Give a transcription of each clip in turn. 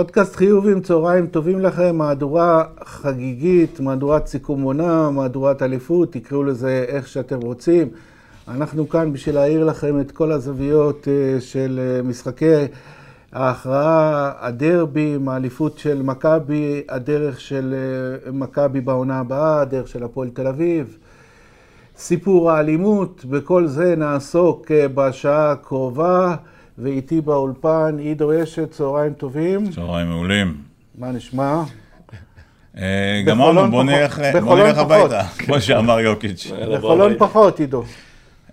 פודקאסט חיובים, צהריים טובים לכם, מהדורה חגיגית, מהדורת סיכום עונה, מהדורת אליפות, תקראו לזה איך שאתם רוצים. אנחנו כאן בשביל להעיר לכם את כל הזוויות אה, של אה, משחקי ההכרעה, הדרבים, האליפות של מכבי, הדרך של אה, מכבי בעונה הבאה, הדרך של הפועל תל אביב. סיפור האלימות, בכל זה נעסוק בשעה הקרובה. ואיתי באולפן עידו אשת, צהריים טובים. צהריים מעולים. מה נשמע? אה, גמרנו, בוא נלך הביתה, כמו שאמר יוקיץ'. בחולון פחות, עידו.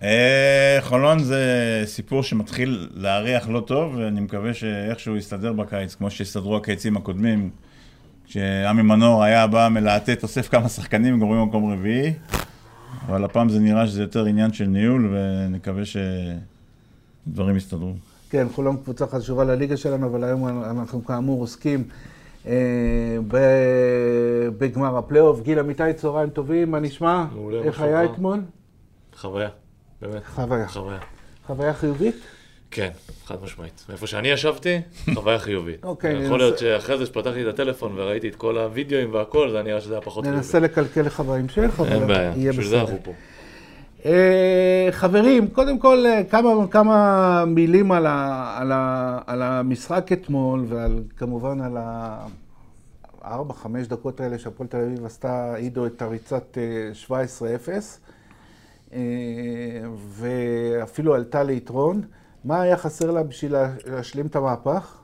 אה, חולון זה סיפור שמתחיל להריח לא טוב, ואני מקווה שאיכשהו יסתדר בקיץ, כמו שהסתדרו הקיצים הקודמים. כשעמי מנור היה בא מלהטט, אוסף כמה שחקנים, גורמים במקום רביעי. אבל הפעם זה נראה שזה יותר עניין של ניהול, ונקווה שדברים יסתדרו. כן, חולון קבוצה חשובה לליגה שלנו, אבל היום אנחנו כאמור עוסקים אה, בגמר הפלייאוף. גיל אמיתי, צהריים טובים, מה נשמע? מעולה, איך היה אתמול? חוויה, באמת. חוויה. חוויה. חוויה חיובית? כן, חד משמעית. איפה שאני ישבתי, חוויה חיובית. אוקיי. יכול להיות שאחרי זה שפתחתי את הטלפון וראיתי את כל הווידאוים והכל, זה נראה שזה היה פחות חיובי. ננסה לקלקל לך בהמשך, אבל יהיה בסדר. אין בעיה, בשביל זה אנחנו פה. אה, חברים, קודם כל אה, כמה, כמה מילים על, ה, על, ה, על המשחק אתמול, וכמובן על הארבע, חמש דקות האלה שהפועל תל אביב עשתה, עידו, את הריצת 17-0, אה, ואפילו עלתה ליתרון. מה היה חסר לה בשביל להשלים את המהפך?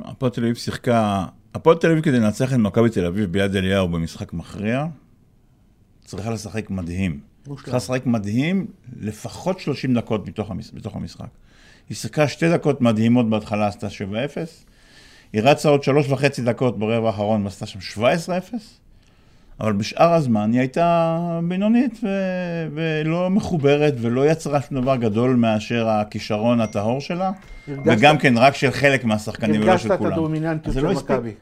הפועל תל אביב שיחקה, הפועל תל אביב כדי לנצח את מכבי תל אביב ביד אליהו במשחק מכריע, צריכה לשחק מדהים. צריכה לשחק מדהים לפחות 30 דקות בתוך, המש... בתוך המשחק. היא שיחקה שתי דקות מדהימות בהתחלה, עשתה 7-0. היא רצה עוד שלוש וחצי דקות ברבע האחרון ועשתה שם 17-0. אבל בשאר הזמן היא הייתה בינונית ו... ולא מחוברת ולא יצרה שום דבר גדול מאשר הכישרון הטהור שלה. וגם כן רק של חלק מהשחקנים ולא של כולם. הרגשת את הדומיננטיות של לא מכבי.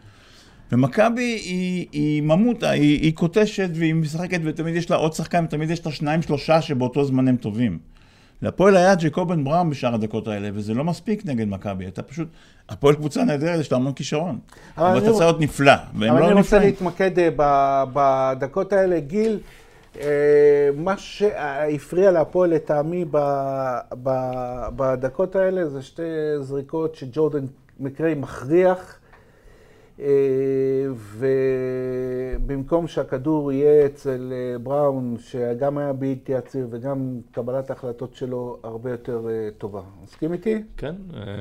ומכבי היא, היא ממוטה, היא, היא קוטשת והיא משחקת ותמיד יש לה עוד שחקן ותמיד יש לה שניים שלושה שבאותו זמן הם טובים. להפועל היה ג'קובן בראון בשאר הדקות האלה, וזה לא מספיק נגד מכבי. אתה פשוט, הפועל קבוצה נהדרת, יש לה המון כישרון. אבל אתה צריך להיות נפלא, והם לא נפלאים. אבל אני רוצה להתמקד אה, בדקות האלה. גיל, אה, מה שהפריע להפועל לטעמי בדקות האלה זה שתי זריקות שג'ורדן מקריי מכריח. אה, ובמקום שהכדור יהיה אצל אה, בראון, שגם היה בלתי עציר וגם קבלת ההחלטות שלו הרבה יותר אה, טובה. מסכים איתי? כן,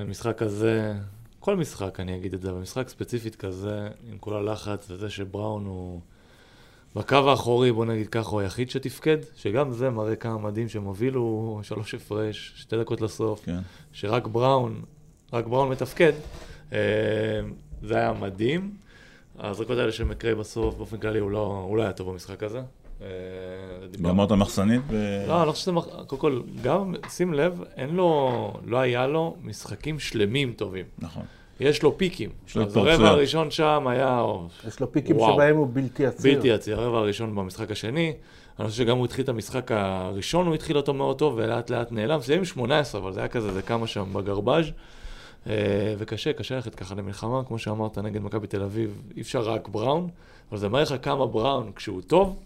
משחק כזה, כל משחק אני אגיד את זה, אבל משחק ספציפית כזה, עם כל הלחץ וזה שבראון הוא... בקו האחורי, בוא נגיד ככה, הוא היחיד שתפקד, שגם זה מראה כמה מדהים שהם הובילו שלוש הפרש, שתי דקות לסוף, כן. שרק בראון, רק בראון מתפקד. זה היה מדהים. הזריקות האלה של מקרי בסוף, באופן כללי, הוא לא, הוא לא היה טוב במשחק הזה. אה, ברמות המחסנית? לא, אני לא חושב שזה... קודם כל, גם, שים לב, אין לו, לא היה לו משחקים שלמים טובים. נכון. יש לו פיקים. אז הרבע הראשון שם היה... יש לו פיקים וואו, שבהם הוא בלתי עציר. בלתי עציר, הרבע הראשון במשחק השני. אני חושב שגם הוא התחיל את המשחק הראשון, הוא התחיל אותו מאוד טוב, ולאט לאט נעלם. זה עם 18, אבל זה היה כזה, זה כמה שם בגרבז'. אה, וקשה, קשה ללכת ככה למלחמה, כמו שאמרת, נגד מכבי תל אביב, אי אפשר רק בראון, אבל זה מראה לך כמה בראון, כשהוא טוב,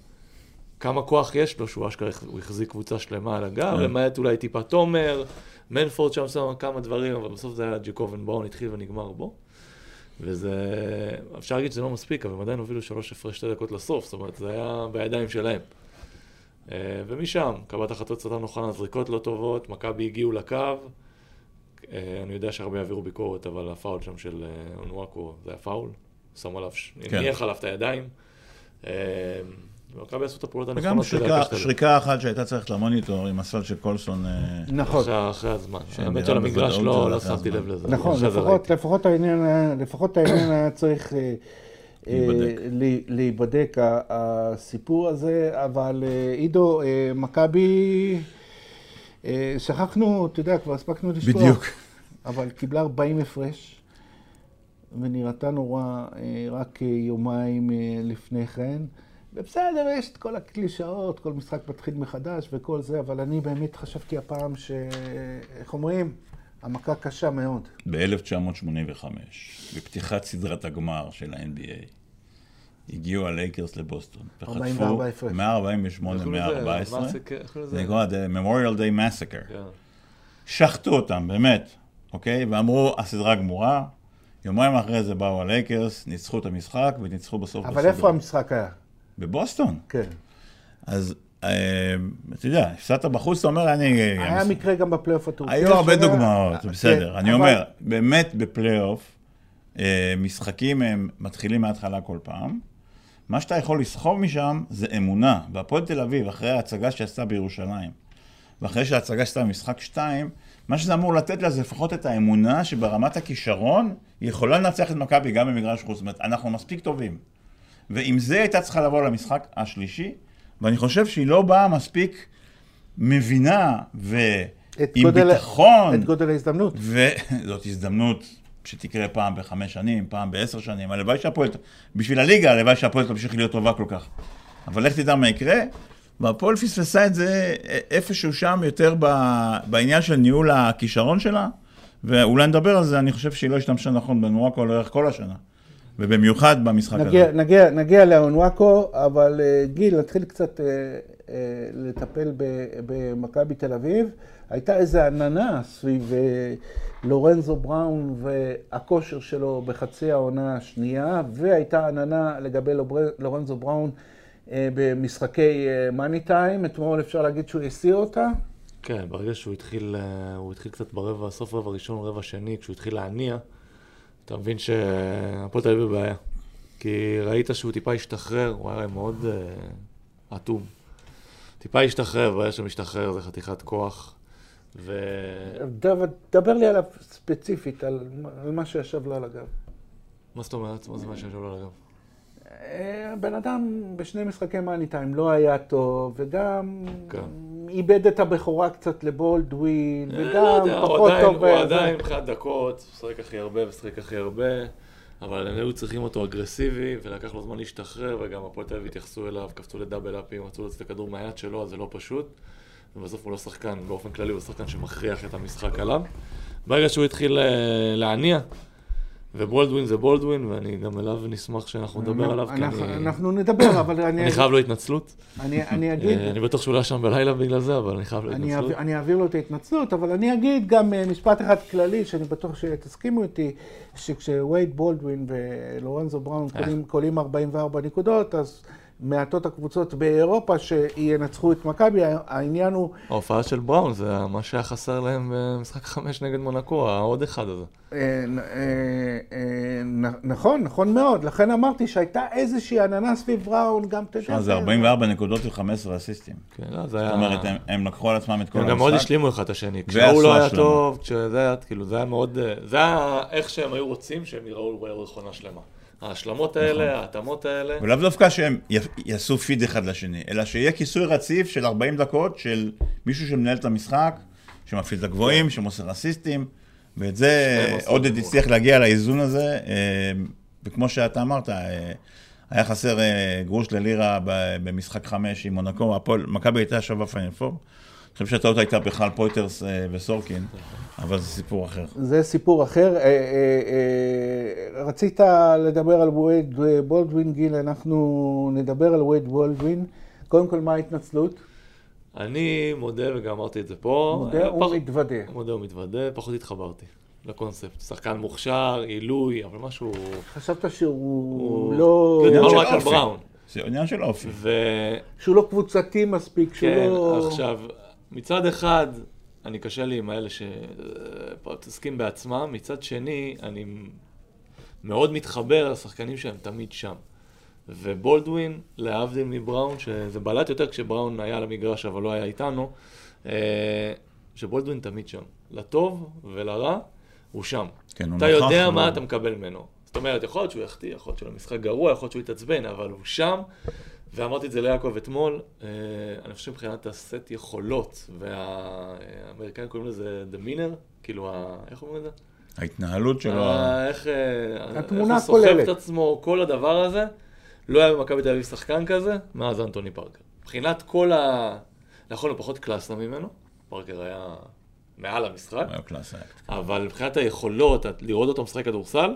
כמה כוח יש לו, שהוא אשכרה, הוא החזיק קבוצה שלמה על הגב, כן. למעט אולי טיפה תומר, מנפורד שם שם כמה דברים, אבל בסוף זה היה ג'קובן בראון התחיל ונגמר בו. וזה, אפשר להגיד שזה לא מספיק, אבל הם עדיין הובילו שלוש הפרש שתי דקות לסוף, זאת אומרת, זה היה בידיים שלהם. אה, ומשם, קבלת החלטות סרטן נוחה, זריקות לא טובות, מכבי הגיעו לקו, אני יודע שהרבה יעבירו ביקורת, אבל הפאול שם של אה, אונוואקו זה היה פאול. שם עליו, כן. הניח עליו את הידיים. אה, ומכבי עשו את הפעולות הנכונות. וגם שריקה אחת שהייתה צריך למוניטור עם הסל של קולסון. נכון. אחרי הזמן. האמת של המגרש לא, לא שמתי לב לזה. נכון, לפחות העניין היה צריך להיבדק, הסיפור הזה, אבל עידו, מכבי... אה, שכחנו, אתה יודע, כבר הספקנו לשכוח. בדיוק. אבל קיבלה 40 הפרש, ונראתה נורא אה, רק יומיים אה, לפני כן. ובסדר, יש את כל הקלישאות, כל משחק מתחיל מחדש וכל זה, אבל אני באמת חשבתי הפעם ש... איך אומרים? המכה קשה מאוד. ב-1985, בפתיחת סדרת הגמר של ה-NBA, הגיעו הלייקרס לבוסטון. 44 הפרש. 148, איך קוראים לזה? 114. מסק- איך קוראים זה? נקרא The Memorial Day Massacre. כן. שחטו אותם, באמת, אוקיי? ואמרו, הסדרה גמורה. יומיים אחרי זה באו הלייקרס, ניצחו את המשחק וניצחו בסוף אבל בסדרה. איפה המשחק היה? בבוסטון. כן. אז אה, אתה יודע, הפסדת בחוץ, אתה אומר, אני... היה מקרה גם בפלייאוף הטורקי. היו הרבה. דוגמאות, זה בסדר. כן, אני אבל- אומר, באמת בפלייאוף, אה, משחקים הם מתחילים מההתחלה כל פעם. מה שאתה יכול לסחוב משם זה אמונה. והפועל תל אביב, אחרי ההצגה שעשתה בירושלים, ואחרי שההצגה שעשתה במשחק 2, מה שזה אמור לתת לה זה לפחות את האמונה שברמת הכישרון היא יכולה לנצח את מכבי גם במגרש חוץ. זאת אומרת, אנחנו מספיק טובים. ועם זה הייתה צריכה לבוא למשחק השלישי, ואני חושב שהיא לא באה מספיק מבינה ועם גודל- ביטחון, את גודל ההזדמנות. וזאת הזדמנות שתקרה פעם בחמש שנים, פעם בעשר שנים, הלוואי שהפועל, בשביל הליגה, הלוואי שהפועל תמשיך להיות טובה כל כך. אבל לך תדע מה יקרה, והפועל פספסה את זה איפשהו שם יותר בעניין של ניהול הכישרון שלה, ואולי נדבר על זה, אני חושב שהיא לא השתמשה נכון בנורקו לאורך כל השנה, ובמיוחד במשחק נגיע, הזה. נגיע, נגיע לאונוואקו, אבל אה, גיל, נתחיל קצת אה, אה, לטפל במכבי תל אביב. הייתה איזו עננה סביב אה, לורנזו בראון והכושר שלו בחצי העונה השנייה, והייתה עננה לגבי לורנזו בראון אה, במשחקי מאני טיים. אתמול אפשר להגיד שהוא הסיר אותה. כן, ברגע שהוא התחיל, אה, הוא התחיל קצת ברבע, סוף רבע ראשון, רבע שני, כשהוא התחיל להניע, אתה מבין שהפועל תל אביב בבעיה. כי ראית שהוא טיפה השתחרר, הוא היה מאוד אה, אטום. טיפה השתחרר, וברגע שמשתחרר זה חתיכת כוח. ו... דבר, דבר לי עליו ספציפית, על, על מה שישב לו על הגב. מה זאת אומרת? מה זה מה שיש לו על הגב? אה, הבן אדם בשני משחקי מאני טיים לא היה טוב, וגם כן. איבד את הבכורה קצת לבולדווין, אה, לא וגם יודע, הוא פחות טוב. הוא אה, עדיין. מבחינת דקות, משחק הכי הרבה ומשחק הכי הרבה, אבל הם היו צריכים אותו אגרסיבי, ולקח לו זמן להשתחרר, וגם הפועל תל אביב התייחסו אליו, קפצו לדאבל אפים, רצו לצאת את הכדור מהיד שלו, אז זה לא פשוט. ובסוף הוא לא שחקן, באופן כללי הוא שחקן שמכריח את המשחק עליו. ברגע שהוא התחיל אה, להניע, ובולדווין זה בולדווין, ואני גם אליו נשמח שאנחנו נדבר עליו, כי אני... אנחנו נדבר, אבל אני אני חייב לו התנצלות. אני- אני אגיד... אה, אני בטוח שהוא לא ישן בלילה בגלל זה, אבל אני חייב לו התנצלות. אני אעביר לו את ההתנצלות, אבל אני אגיד גם אה, משפט אחד כללי, שאני בטוח שתסכימו איתי, שכשווייד בולדווין ולורנזו בראון אה. קולים 44 נקודות, אז מעטות הקבוצות באירופה שינצחו את מכבי, העניין הוא, ההופעה של בראון זה מה שהיה חסר להם במשחק חמש נגד מונקו, העוד אחד הזה. אה, אה, אה, נכון, נכון מאוד, לכן אמרתי שהייתה איזושהי עננה סביב בראון, גם, אתה יודע, שמע, זה 44 נקודות ו-15 אסיסטים. כן, לא, זה היה... זאת אומרת, הם- הם לקחו על עצמם את כל הם גם מאוד המשחק. השלימו אחד את השני. כשהוא לא היה. טוב, כשזה היה, כאילו, זה היה מאוד... זה היה איך שהם היו רוצים שהם יראו בערך עונה שלמה. ההשלמות נכון. האלה, ההתאמות האלה. ולאו דווקא שהם יעשו פיד אחד לשני, אלא שיהיה כיסוי רציף של 40 דקות של מישהו שמנהל את המשחק, שמפעיל את הגבוהים, שמוסר אסיסטים, ואת זה עודד. הצליח להגיע לאיזון הזה, אה, וכמו שאתה אמרת, אה, היה חסר אה, גרוש ללירה במשחק חמש עם מונקו, הפועל- מכבי הייתה שווה פיינל פור. אני חושב שהטעות הייתה בכלל פויטרס וסורקין, אבל זה סיפור אחר. זה סיפור אחר. אה, אה, אה, רצית לדבר על וייד בולדווין, גיל, אנחנו נדבר על וייד בולדווין. קודם כל, מה ההתנצלות? אני מודה, וגם אמרתי את זה פה. מודה אה, פח- ומתוודה. מודה ומתוודה, פחות התחברתי לקונספט. שחקן מוכשר, עילוי, אבל משהו... חשבת שהוא הוא- לא... לא, דיברנו של אופי. בראון. זה עניין של אופי. ו... שהוא לא קבוצתי מספיק, שהוא כן, לא... עכשיו, מצד אחד, אני קשה לי עם האלה שמתעסקים בעצמם, מצד שני, אני מאוד מתחבר לשחקנים שהם תמיד שם. ובולדווין, להבדיל מבראון, שזה בלט יותר כשבראון היה על המגרש אבל לא היה איתנו, אה, שבולדווין תמיד שם. לטוב ולרע, הוא שם. כן, הוא אתה נוכח, יודע הוא- מה אתה מקבל ממנו. זאת אומרת, יכול להיות שהוא יחטיא, יכול להיות שהוא משחק גרוע, יכול להיות שהוא יתעצבן, אבל הוא שם, ואמרתי את זה ליעקב אתמול, אה, אני חושב מבחינת הסט יכולות, והאמריקאים קוראים לזה the miner, כאילו, ה- איך אומרים את זה? ההתנהלות שלו, אה, איך אה, התמונה איך הוא סוחב. את עצמו, כל הדבר הזה, לא היה במכבי תל אביב שחקן כזה, מאז אנטוני פארקר. מבחינת כל ה... יכולנו פחות קלאסה ממנו, פארקר היה מעל המשחק, היה קלאסה. אבל מבחינת היכולות, לראות אותו משחק כדורסל,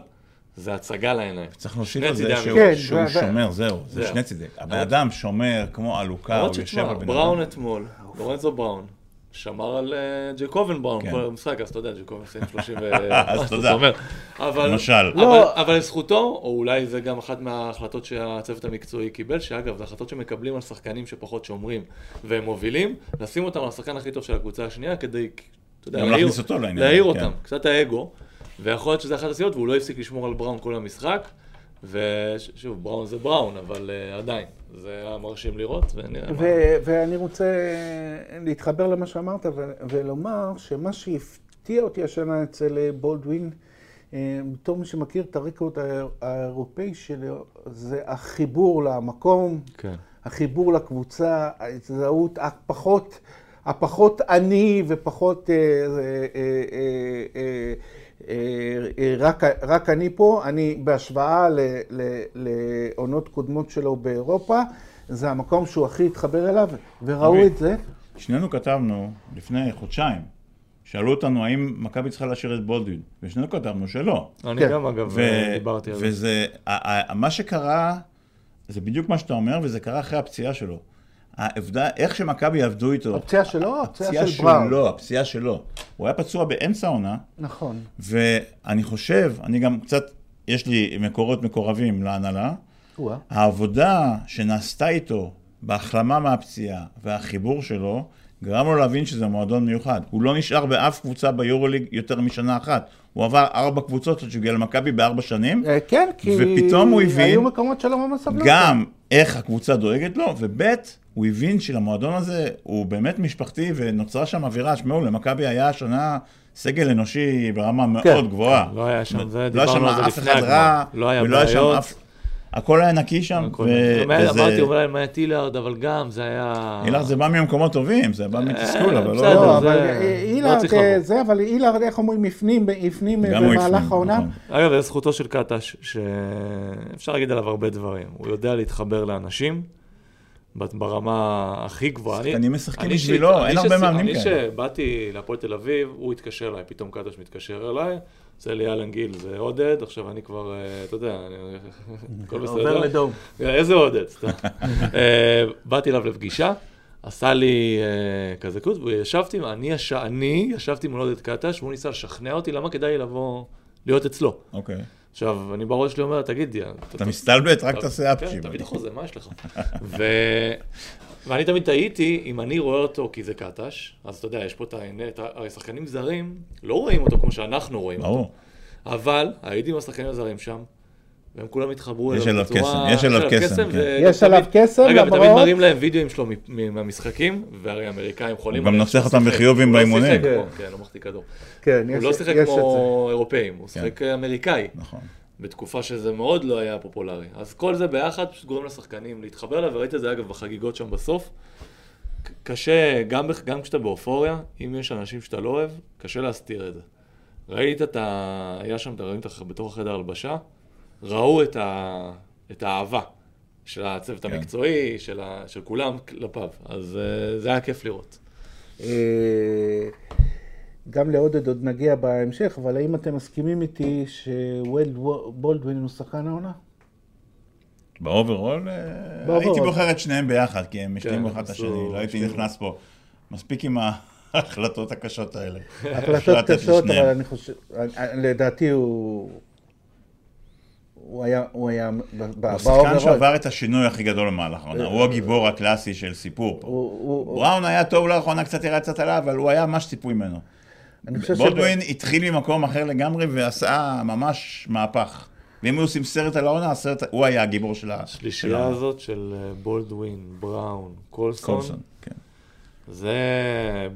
זה הצגה לעיניים. צריך שני על זה שהוא כן, שהוא שומר, זהו, זה זהו. שני צידי. הבן אדם שומר כמו עלוקה, הוא יושב על בן בראון אדם. אתמול, לורנזו בראון, שמר על אה, ג'קובן בראון כן. כל המשחק, אז אתה יודע, ג'קובן מסיים 30 ו... אז מה תודה. למשל. לא. אבל, לזכותו, או אולי זה גם אחת מההחלטות שהצוות המקצועי קיבל, שאגב, זה החלטות שמקבלים על שחקנים שפחות שומרים והם מובילים, לשים אותם על השחקן הכי טוב של הקבוצה השנייה כדי, אתה יודע, להעיר כן. אותם, קצת האגו, ויכול להיות שזה אחת הסיבות, והוא לא הפסיק לשמור על בראון כל המשחק, ושוב, בראון זה בראון, אבל uh, עדיין, זה היה מרשים לראות, ונראה מה... ואני רוצה להתחבר למה שאמרת ולומר שמה שהפתיע אותי השנה אצל אה, בולדווין, אה, בתור מי שמכיר את הרקורד הא- האירופאי שלו, זה החיבור למקום, כן. החיבור לקבוצה, ההזדהות הפחות, הפחות אני ופחות אה, אה, אה, אה, אה, אה, אה, רק, רק אני פה, אני בהשוואה לעונות קודמות שלו באירופה, זה המקום שהוא הכי התחבר אליו, וראו אוקיי. את זה. שנינו כתבנו לפני חודשיים, שאלו אותנו האם מכבי צריכה להשאיר את בולדווין, ושנינו כתבנו שלא. אני כן. גם, אגב, ו- דיברתי על זה. וזה, מה שקרה, זה בדיוק מה שאתה אומר, וזה קרה אחרי הפציעה שלו. העבדה, איך שמכבי עבדו איתו, הפציעה שלו, הפציעה הפציעה של בראון. שלו, הפציעה שלו. הוא היה פצוע באמצע העונה, נכון. ואני חושב, אני גם קצת, יש לי מקורות מקורבים להנהלה, וואה. העבודה שנעשתה איתו בהחלמה מהפציעה והחיבור שלו, גרם לו להבין שזה מועדון מיוחד. הוא לא נשאר באף קבוצה ביורוליג יותר משנה אחת. הוא עבר ארבע קבוצות עד שהוא הגיע למכבי בארבע שנים, אה, כן, כי ופתאום הוא הבין- היו מקומות שלא ממש סבלו. גם איך הקבוצה דואגת לו, וב' הוא הבין שלמועדון הזה הוא באמת משפחתי ונוצרה שם אווירה. שמעו, למכבי היה השנה סגל אנושי ברמה מאוד כן. גבוהה. לא היה שם, זה, לא היה דיברנו שם על זה אף לפני אחד רע. לא היה ולא היה שם בעיות. אף... הכל היה נקי שם, ו- וזה... אמרתי אולי מה טילארד, אבל גם זה היה... אילך זה בא ממקומות טובים, זה בא מתסכול, אבל בסדר, לא... לא, זה- אבל לא אילארד, אה. זה, אבל אילארד, איך אומרים, הפנים, במהלך העונה. נכון. אגב, זה זכותו של קטש, שאפשר להגיד עליו הרבה דברים. הוא יודע להתחבר לאנשים ברמה הכי גבוהה. אני- שחקנים משחקים אני בשבילו, ש- אין אני הרבה מאמנים אני כאלה. שבאתי להפועל תל אביב, הוא התקשר אליי, פתאום קטש מתקשר אליי, עושה לי אלן גיל, זה עודד, עכשיו אני כבר, אה, אתה יודע, אני- הכל בסדר. עובר לדום. איזה עודד, סתם. אה, באתי אליו לפגישה, עשה לי אה, כזה קוץ, וישבתי, אני, יש- אני ישבתי מול עודד קטש, והוא ניסה לשכנע אותי למה כדאי לבוא, להיות אצלו. אוקיי. עכשיו, אני בראש שלי אומר, תגיד, אתה מסתלבט, רק אתה- תעשה כן, אפצ'י. תביא את החוזה, מה יש לך? ו... ואני תמיד טעיתי, אם אני רואה אותו כי זה קטש, אז אתה יודע, יש פה את האמת, הרי שחקנים זרים לא רואים אותו כמו שאנחנו רואים אותו. אבל הייתי עם השחקנים הזרים שם, והם כולם התחברו יש אליו בצורה- קסם, יש עליו קסם, כן. ו- יש עליו קסם, אגב, תמיד למרות- מראים להם וידאוים שלו מ- מ- מהמשחקים, והרי האמריקאים חולים הוא גם נוסח אותם. בחיובים הוא לא באימונים. שיחק כן. כמו- כן, לא מחטיא כדור. כן, הוא יש- לא שיחק כמו אירופאים, הוא שיחק אמריקאי. נכון. בתקופה שזה מאוד לא היה פופולרי. אז כל זה ביחד פשוט גורם לשחקנים להתחבר אליו, וראית את זה אגב בחגיגות שם בסוף. קשה, גם, גם כשאתה באופוריה, אם יש אנשים שאתה לא אוהב, קשה להסתיר את זה. ראית את ה... היה שם, אתה רואים. בתוך החדר הלבשה, ראו את, ה... את האהבה של הצוות כן. המקצועי, של, ה... של כולם כלפיו. אז uh, זה היה כיף לראות. אה, גם לעודד עוד נגיע בהמשך, אבל האם אתם מסכימים איתי שווייד בולדווין הוא שחקן העונה? ב overall, אה, ב overall. הייתי בוחר את שניהם ביחד, כי הם השלימו אחד את השני, לא הייתי. נכנס פה. מספיק עם ההחלטות הקשות האלה. החלטות קשות. אבל אני חושב, לדעתי הוא... הוא היה, הוא היה, הוא שחקן. שעבר את השינוי הכי גדול במהלך העונה, הוא הגיבור הקלאסי של סיפור פה. הוא- הוא- בראון היה טוב לאחרונה, קצת ירד קצת עליו, אבל הוא היה מה שציפו ממנו. בולדווין התחיל ממקום אחר לגמרי ועשה ממש מהפך. ואם היו עושים סרט על העונה, הסרט, הוא היה הגיבור של ה- של השלישייה. הזאת של אה, בולדווין, בראון, קולסון, קולסון, כן. זה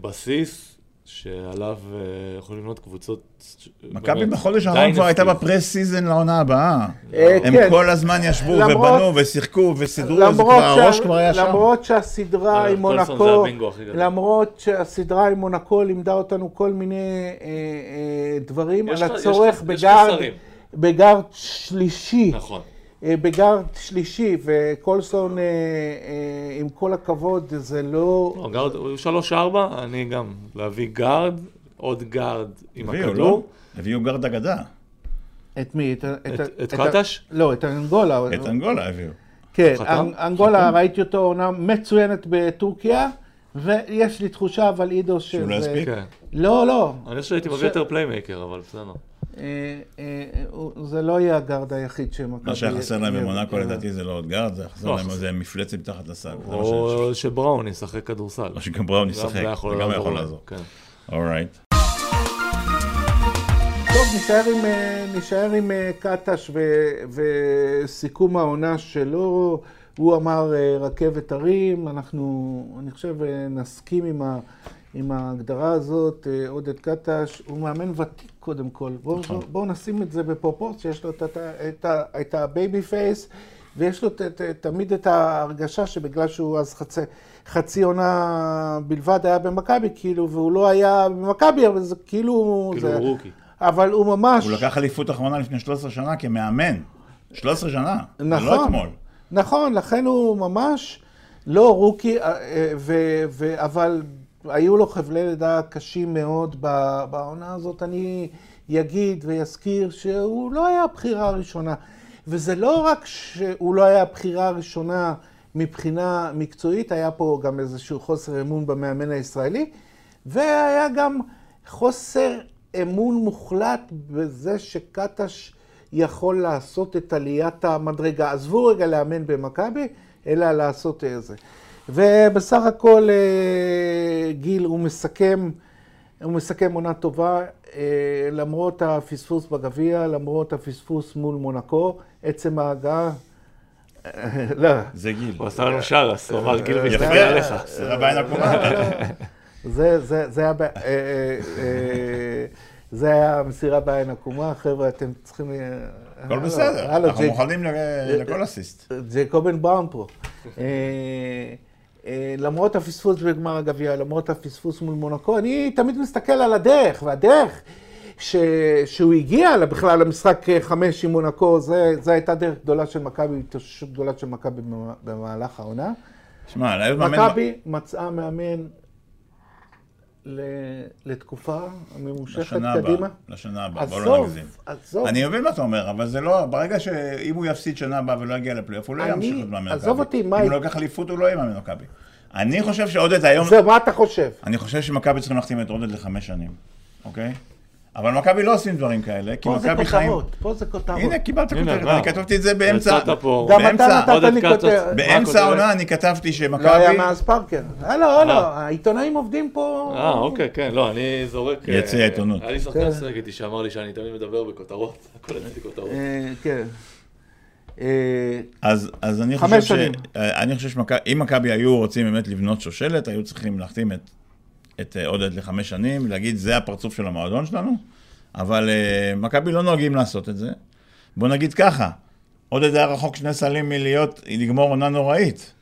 בסיס שעליו אה, יכולים לבנות קבוצות. ש- מכבי בחודש האחרון כבר הייתה dynasty. ב pre-season לעונה הבאה. אה, הם כן. כל הזמן ישבו למרות- ובנו ושיחקו וסידרו, למרות כבר שה- הראש כבר היה שם. למרות שהסדרה אה, עם מונקו. למרות שהסדרה עם מונקו לימדה אותנו כל מיני אה, אה, דברים על הצורך. בגארד שלישי, נכון. אה, בגארד שלישי, וקולסון, אה, אה, עם כל הכבוד, זה לא... לא, גארד, הוא שלוש ארבע, אני גם, להביא גארד, עוד גארד עם הביאו, הכדור. לא? הביאו גארד אגדה. את מי? את, קטש? לא, את אנגולה. את אנגולה הביאו. כן, חתם? אנגולה, ראיתי אותו עונה מצוינת בטורקיה, ויש לי תחושה, אבל עידו, שזה... שהוא לא יספיק? כן. לא, לא. אני חושב שהייתי מביא יותר playmaker, אבל בסדר. אה, אה, זה לא יהיה הגארד היחיד שמכבי... מה שהיה חסר להם במונקו יהיה- לדעתי זה לא עוד גארד, זה חסר לא, להם חסר. איזה מפלצת מתחת לסל. שיש. או שבראון ישחק כדורסל. או שגם בראון ישחק, זה גם יכול לעזור. כן. alright. טוב, נישאר עם, אה, אה, קטש וסיכום העונה שלו. הוא אמר אה, רכבת הרים, אנחנו, אני חושב, אה, נסכים עם, ה, עם ההגדרה הזאת. אה, עודד קטש הוא מאמן ותיק קודם כל. בואו נכון. בוא, בוא נשים את זה בפרופורציה, יש לו את, ה baby face, ויש לו ת, ת, תמיד את ההרגשה שבגלל שהוא אז חצי, חצי עונה בלבד היה במכבי, כאילו, והוא לא היה במכבי, אבל זה כאילו... כאילו זה, הוא rookie. אבל הוא ממש... הוא לקח אליפות אחרונה לפני 13 שנה כמאמן. 13 שנה. לא נכון. אתמול. נכון, לכן הוא ממש לא רוקי, אה, אה, ו, ו, אבל היו לו חבלי לידה קשים מאוד בעונה הזאת. אני אגיד ויזכיר שהוא לא היה הבחירה הראשונה. וזה לא רק שהוא לא היה הבחירה הראשונה מבחינה מקצועית, היה פה גם איזשהו חוסר אמון במאמן הישראלי, והיה גם חוסר אמון מוחלט בזה שקטש יכול לעשות את עליית המדרגה. עזבו רגע לאמן במכבי, אלא לעשות איזה. ובסך הכל אה, גיל, הוא מסכם, הוא מסכם עונה טובה, אה, למרות הפספוס בגביע, למרות הפספוס מול מונקו, עצם ההגעה, אה, לא. זה גיל. הוא עשה לנו שרס, הוא אמר גיל מסתכל עליך. סירה בעין עקומה. זה, זה, זה היה, זה היה מסירה בעין עקומה, חבר'ה, אתם צריכים... הכל בסדר, אנחנו מוכנים לכל אסיסט. ג'ייקובן בראון פה. אה, למרות הפספוס בגמר הגביע, למרות הפספוס מול מונקו, אני תמיד מסתכל על הדרך, והדרך ש... שהוא הגיע בכלל למשחק אה, חמש עם מונקו, זה הייתה דרך גדולה של מכבי, התאוששות גדולה של מכבי במ- במהלך העונה. שמע. מכבי מצאה מאמן. לתקופה ממושכת קדימה. לשנה הבאה, בוא לא עזוב, נגזים. עזוב. אני מבין מה אתה אומר, אבל זה לא, ברגע שאם הוא יפסיד שנה הבאה ולא יגיע לפלייאוף, הוא לא ימשיך להיות מאמן מכבי. עזוב אותי, מה- אם הוא לא ייקח אליפות, הוא לא יהיה מאמן מכבי. אני חושב שעודד היום, זהו, מה אתה חושב? אני חושב שמכבי צריכים להחתים את עודד לחמש שנים, אוקיי? אבל מכבי לא עושים דברים כאלה, כי פה זה מכבי חיים... כותרות, פה זה כותרות. הנה, קיבלת כותרת? אני כתבתי את זה באמצע... יצאת פה. גם אתה נתת לי. כותרת. באמצע? העונה אני כתבתי שמכבי... לא היה מאז פארקר. הלו, הלו, העיתונאים עובדים פה. אה, אוקיי, כן, לא, אני זורק... יציע אה, העיתונות. היה לי. שחקן שחק איתי שאמר לי שאני תמיד מדבר בכותרות, הכל אצלי כותרות. אה, כן. אה, אז, אז אני חמש חושב ש... שנים. אני חושב שאם מכבי היו רוצים באמת לבנות שושלת, היו צריכים להחתים את, את אה, עודד לחמש שנים, להגיד זה הפרצוף של המועדון שלנו, אבל אה, מכבי לא נוהגים לעשות את זה. בוא נגיד ככה, עודד היה רחוק שני סלים מלהיות, לגמור עונה נוראית.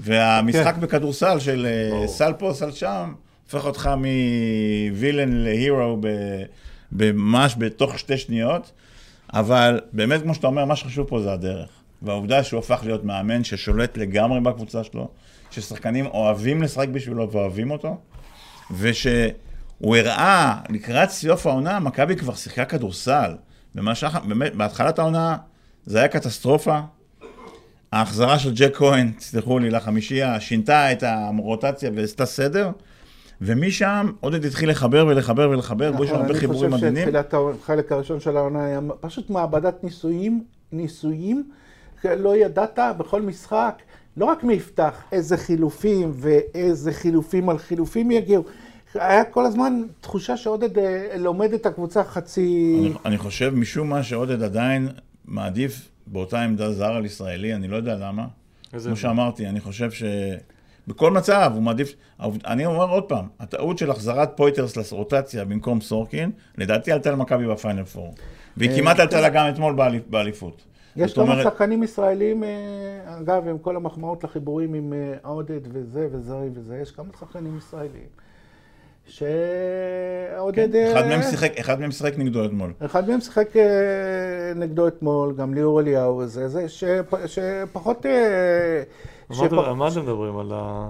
והמשחק כן. בכדורסל של אה, ברור. סל פה, סל שם, הופך אותך מווילן להירו ב- ממש בתוך שתי שניות. אבל באמת, כמו שאתה אומר, מה שחשוב פה זה הדרך. והעובדה שהוא הפך להיות מאמן ששולט לגמרי בקבוצה שלו, ששחקנים אוהבים לשחק בשבילו ואוהבים אותו, ושהוא הראה לקראת סוף העונה, מכבי כבר שיחקה כדורסל. במשך, באמת, בהתחלת העונה זה היה קטסטרופה. ההחזרה של ג'ק כהן, תסלחו לי, לחמישייה, שינתה את הרוטציה ועשתה סדר, ומשם עודד התחיל לחבר ולחבר ולחבר, נכון, הרבה חיבורים אני מדהימים. חושב שתחילת החלק הראשון של העונה היה פשוט מעבדת ניסויים, ניסויים, לא ידעת בכל משחק, לא רק מי יפתח, איזה חילופים ואיזה חילופים על חילופים יגיעו. היה כל הזמן תחושה שעודד אה, לומד את הקבוצה חצי... אני, אני חושב משום מה שעודד עדיין מעדיף באותה עמדה זר על ישראלי, אני לא יודע למה. כמו? שאמרתי, אני חושב שבכל מצב הוא מעדיף... אני אומר עוד פעם, הטעות של החזרת פויטרס לרוטציה במקום סורקין, לדעתי עלתה למכבי בפיינל פור. והיא אה, כמעט עלתה לה גם אתמול באליפ- באליפות. יש כמה אומרת- שחקנים ישראלים, אה, אגב, עם כל המחמאות לחיבורים עם אה, עודד וזה וזרי וזה, יש כמה שחקנים ישראלים. שעודד... אה, אחד מהם שיחק- אחד מהם שיחק נגדו אתמול. אחד מהם שיחק אה, נגדו אתמול, גם ליאור אליהו וזה, זה שפ- שפחות... אה, על מה אתם- מדברים? על ה...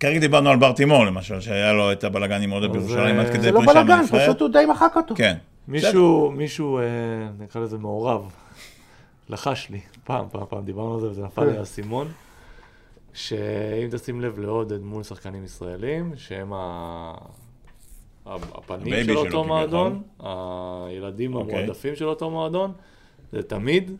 כרגע דיברנו על בר תימור למשל, שהיה לו את הבלאגן עם עודד בירושלים אה, עד כדי זה לא פרישה בלאגן, מהנבחרת. פשוט הוא די מחק אותו. כן. מישהו, מישהו, אה, נקרא לזה מעורב, לחש לי, פעם, פעם, פעם דיברנו על זה וזה נפל לי כן. האסימון, שאם תשים לב לעודד מול שחקנים ישראלים, שהם ה... ה- הפנים של אותו כביכול. מועדון, הילדים אוקיי. המועדפים של אותו מועדון, זה תמיד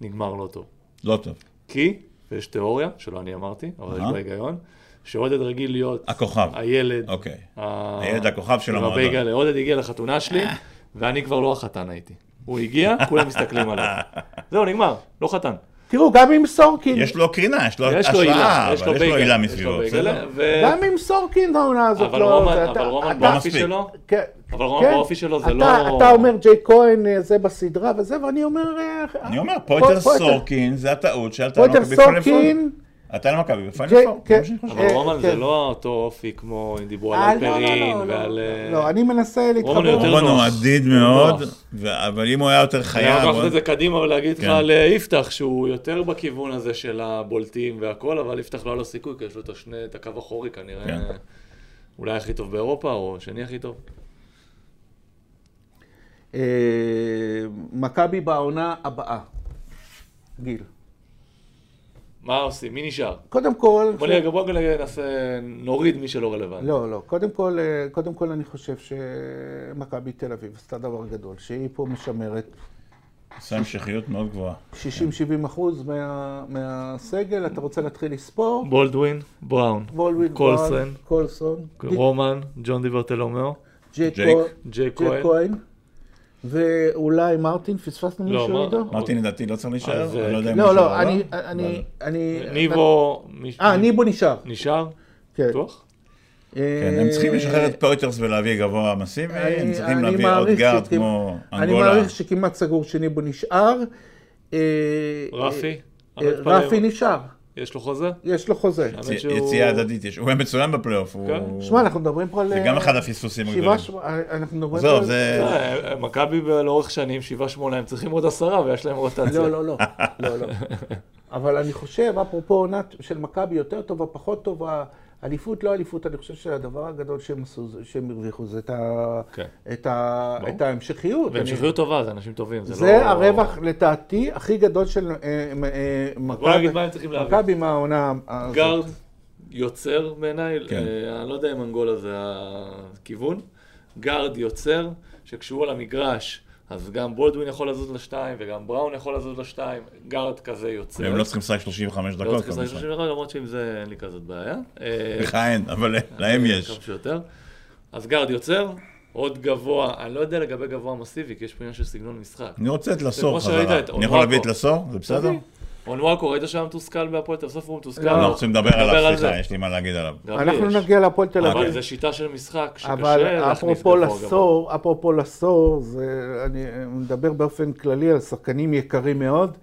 נגמר לא טוב. לא טוב. כי, ויש תיאוריה, שלא אני אמרתי, אבל יש אהה. בה היגיון, שעודד רגיל להיות הכוכב. הילד, אוקיי. ה- הילד הכוכב של המועדון. עודד הגיע לחתונה שלי, ואני כבר לא החתן הייתי. הוא הגיע, כולם מסתכלים עליו. זהו, נגמר, לא חתן. תראו, גם עם סורקין, יש לו קרינה, יש לו השראה, אבל לו יש לו לו מסביבו. בסדר. גם עם סורקין העונה הזאת אבל לא... רומן, זה- אבל רומן באופי. שלו, כן. אבל רומן כן. באופי שלו זה לא... אתה אומר ג'יי כהן אה, זה בסדרה וזה, ואני אומר... אה, אני אומר, פויטר סורקין זה הטעות שעלתה פויטר. סורקין, עלתה למכבי ג'יי- פור. כן. חושב. אבל אה, רומן כן. זה לא אותו אופי כמו אם דיברו אה, על לא, לא, אלפרין לא, ועל... לא, אה, לא, אני מנסה להתחבר. יותר רומן הוא. עדיד מאוד, אבל אם הוא היה יותר אני חייב... לוקח את זה קדימה ולהגיד לך כן. על אה, יפתח, שהוא יותר בכיוון הזה של הבולטים והכל, אבל יפתח לא היה לו סיכוי, כי יש לו את השני, את הקו האחורי כנראה, כן. אולי הכי טוב באירופה, או שני הכי טוב. אה, מכבי בעונה הבאה. גיל. מה עושים? מי נשאר? קודם כל... בוא נראה, בוא ננסה, נוריד מי שלא רלוונטי. לא, לא. קודם כל, אה, קודם כל אני חושב שמכבי תל אביב עשתה דבר גדול, שהיא פה משמרת עושה המשכיות מאוד גבוהה. 60-70 אחוז מה, מהסגל. אתה רוצה להתחיל לספור? בולדווין, בראון, וולווין, קולסון. קולסון, רומן, ג'ון דיברטלומיאו, ג'ק. כהן, ג'יי ג'ק כהן. כהן, ואולי מרטין, פספסנו לא, מישהו איתו? מרטין לדעתי לא צריך להישאר, אז, אני לא יודע אם לא, הוא לא, נשאר או אני, אבל- אני, אני... ניבו, מי- אה, ניבו נשאר. נשאר? כן. בטוח? כן, הם צריכים לשחרר את פויטרס ולהביא גבוה מסיבי, הם אני- צריכים אני להביא עוד גארד כמו אני אנגולה. מעריך שכמעט סגור שניבו נשאר. אה, רפי? אה, אני לא. רפי נשאר, יש לו חוזה? יש לו חוזה. יציאה הדדית, יש- הוא היה מצוין בפלייאוף. כן. שמע, אנחנו מדברים פה על... זה גם אחד הפספוסים הגדולים. שבעה, אנחנו מדברים עזוב, פה על... זה... אה, מכבי לאורך שנים, שבעה שמונה, הם צריכים עוד עשרה ויש להם רוטציה. לא, לא, לא, לא, לא. אבל אני חושב, אפרופו עונת של מכבי יותר טובה, פחות טובה, אליפות, לא אליפות, אני חושב שהדבר הגדול שהם עשו, זה- שהם הרוויחו, זה את ה- כן. את ה-. את ההמשכיות. אני- והמשכיות טובה, זה אנשים טובים. זה זה לא- הרווח, לדעתי, הכי גדול של אה, אה. מכבי מהעונה הזאת. גארד יוצר בעיניי, כן. אה, אני לא יודע אם אנגולה זה הכיוון. גארד יוצר, שכשהוא על המגרש, אז גם בולדווין יכול לזוז לשתיים, וגם בראון יכול לזוז לשתיים, גארד כזה יוצר. והם לא צריכים לשחק 35 לא דקות. צריך לשחק כמובן. 30 דקות, למרות שעם זה אין לי כזאת בעיה. אה, לך אין, אבל להם יש. כמה שיותר. אז גארד יוצר, עוד גבוה, אני לא יודע לגבי גבוה מסיבי, כי יש פה עניין של סגנון משחק. אני רוצה את לסור חזרה. אני יכול להביא את. לסור? זה בסדר? אונוואקו, ראית שהיה מתוסכל בהפועל תל אביב? בסוף הוא מתוסכל. לא. אנחנו רוצים לדבר עליו, על סליחה. יש לי מה להגיד עליו. אנחנו. נגיע להפועל תל אבל אביב. זו שיטה של משחק שקשה אבל להכניס אפרופו. לסור, אפרופו לסור, זה, אני מדבר באופן כללי על שחקנים יקרים מאוד.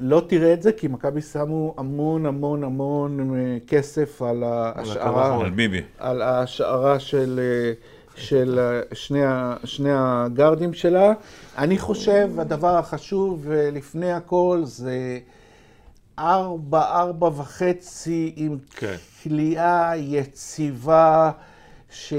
לא תראה את זה, כי מכבי שמו המון המון המון אה, כסף על ההשערה, על ביבי. על ההשערה של, אה, של אה, שני, שני הגארדים שלה. אני חושב, הדבר החשוב לפני הכל זה ארבע, ארבע וחצי עם כן. כליאה יציבה, ש...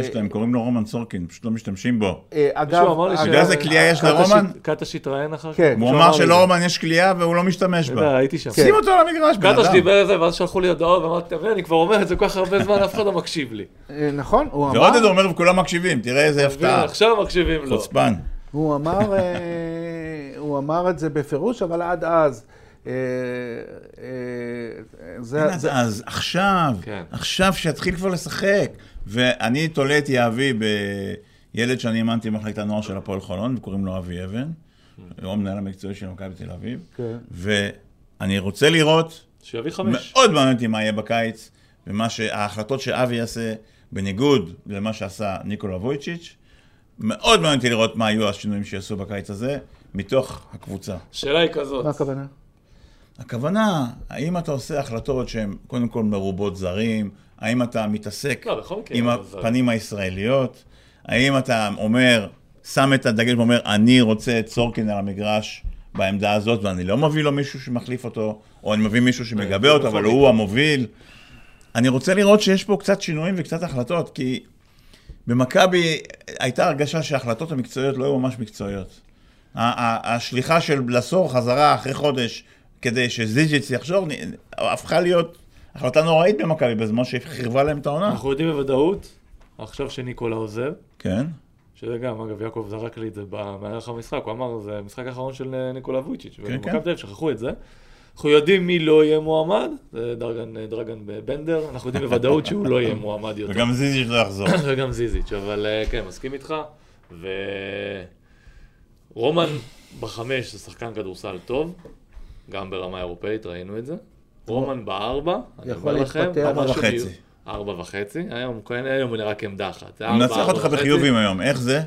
יש להם, קוראים לו רומן סורקין, פשוט לא משתמשים בו. אה, אגב, יודע איזה כליאה יש קטש לרומן? קטש התראיין אחר כך? כן. הוא אמר. שלרומן יש כליאה והוא לא משתמש יודע, בה. הייתי שם. שים אותו על המגרש, בן קטש אדם. דיבר על זה, ואז שלחו לי הודעות, ואמרתי, "תראה, אני כבר אומר את זה כל כך הרבה זמן, אף אחד לא מקשיב לי. אה, נכון, הוא אמר, ועודד אומר וכולם מקשיבים, תראה איזה הפתעה. עכשיו מקשיבים לו. חוצפן. הוא אמר, אה, הוא אמר את זה בפירוש, אבל עד אז, זה, אז, זה, אז עכשיו, כן. עכשיו שיתחיל כבר לשחק. ואני תולה את יהבי בילד שאני אימנתי במחלקת הנוער של הפועל חולון, וקוראים לו אבי אבן. הוא המנהל המקצועי של מכבי תל אביב. כן. ואני רוצה לראות, שיביא חמש. מאוד מעניין אותי מה יהיה בקיץ, ומה שההחלטות שאבי יעשה, בניגוד למה שעשה ניקולה וויצ'יץ', מאוד מעניין אותי לראות מה יהיו השינויים שיעשו בקיץ הזה, מתוך הקבוצה. השאלה היא כזאת. מה הכוונה? הכוונה, האם אתה עושה החלטות שהן קודם כל מרובות זרים, האם אתה מתעסק לא, עם אבל זה- הפנים הישראליות, האם אתה אומר, שם את הדגש ואומר, אני רוצה את סורקין על המגרש בעמדה הזאת, ואני לא מביא לו מישהו שמחליף אותו, או אני מביא מישהו שמגבה אותו, בכל אבל הוא המוביל. אני רוצה לראות שיש פה קצת שינויים וקצת החלטות, כי במכבי הייתה הרגשה שההחלטות המקצועיות לא היו ממש מקצועיות. השליחה של בלסור חזרה אחרי חודש כדי שזיג'יץ יחזור, הפכה להיות החלטה נוראית במכבי בזמן שחירבה להם את העונה. אנחנו יודעים בוודאות, עכשיו שניקולה עוזב, כן. שזה גם, אגב, יעקב זרק לי את זה במערך המשחק, הוא אמר, זה המשחק האחרון של ניקולה וויצ'יץ', כן. ומכבי תל אביב שכחו את זה. אנחנו יודעים מי לא יהיה מועמד, זה דרגן, דרגן בנדר, אנחנו יודעים בוודאות שהוא לא יהיה מועמד יותר. וגם זיז'יץ' לא יחזור. וגם זיזיץ', אבל אה, כן, מסכים איתך. ורומן בחמש זה שחקן כדורסל טוב, גם ברמה אירופאית, ראינו את זה. רומן בארבע, אני אומר לכם. ארבע וחצי. ארבע וחצי, היום כן, היום הוא נראה כעמדה אחת. ארבע, מנצח אותך. בחיובים היום, איך זה?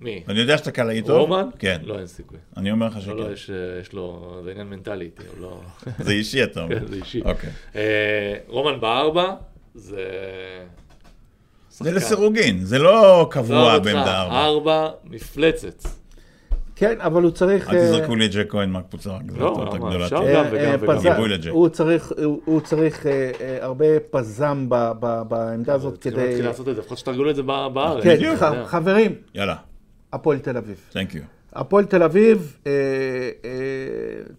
מי? אני יודע שאתה קל איתו. רומן? כן. לא, אין סיכוי. אני אומר לך לא, לא, שכן. יש יש לו, זה עניין מנטלי איתי, הוא לא... זה אישי, אתה אומר. כן, זה אישי. אוקיי. אה, רומן בארבע, זה... זה. לסירוגין, זה לא קבוע אותך, בעמדה ארבע. ארבע, מפלצת. כן, אבל הוא צריך... אל אה, תזרקו לי את ג'ק כהן מהקבוצה הגדולה למה? הגדולה. אפשר. גם אה, וגם אה, וגם. גיבוי לג'ק. הוא צריך, צריך אה, אה, הרבה פזם בעמדה הזאת צריכים כדי... להתחיל לעשות את זה, לפחות שתרגלו את זה בארץ. כן, יודע. חברים, יאללה, הפועל תל אביב. תנק יו. הפועל תל אביב, אה, אה,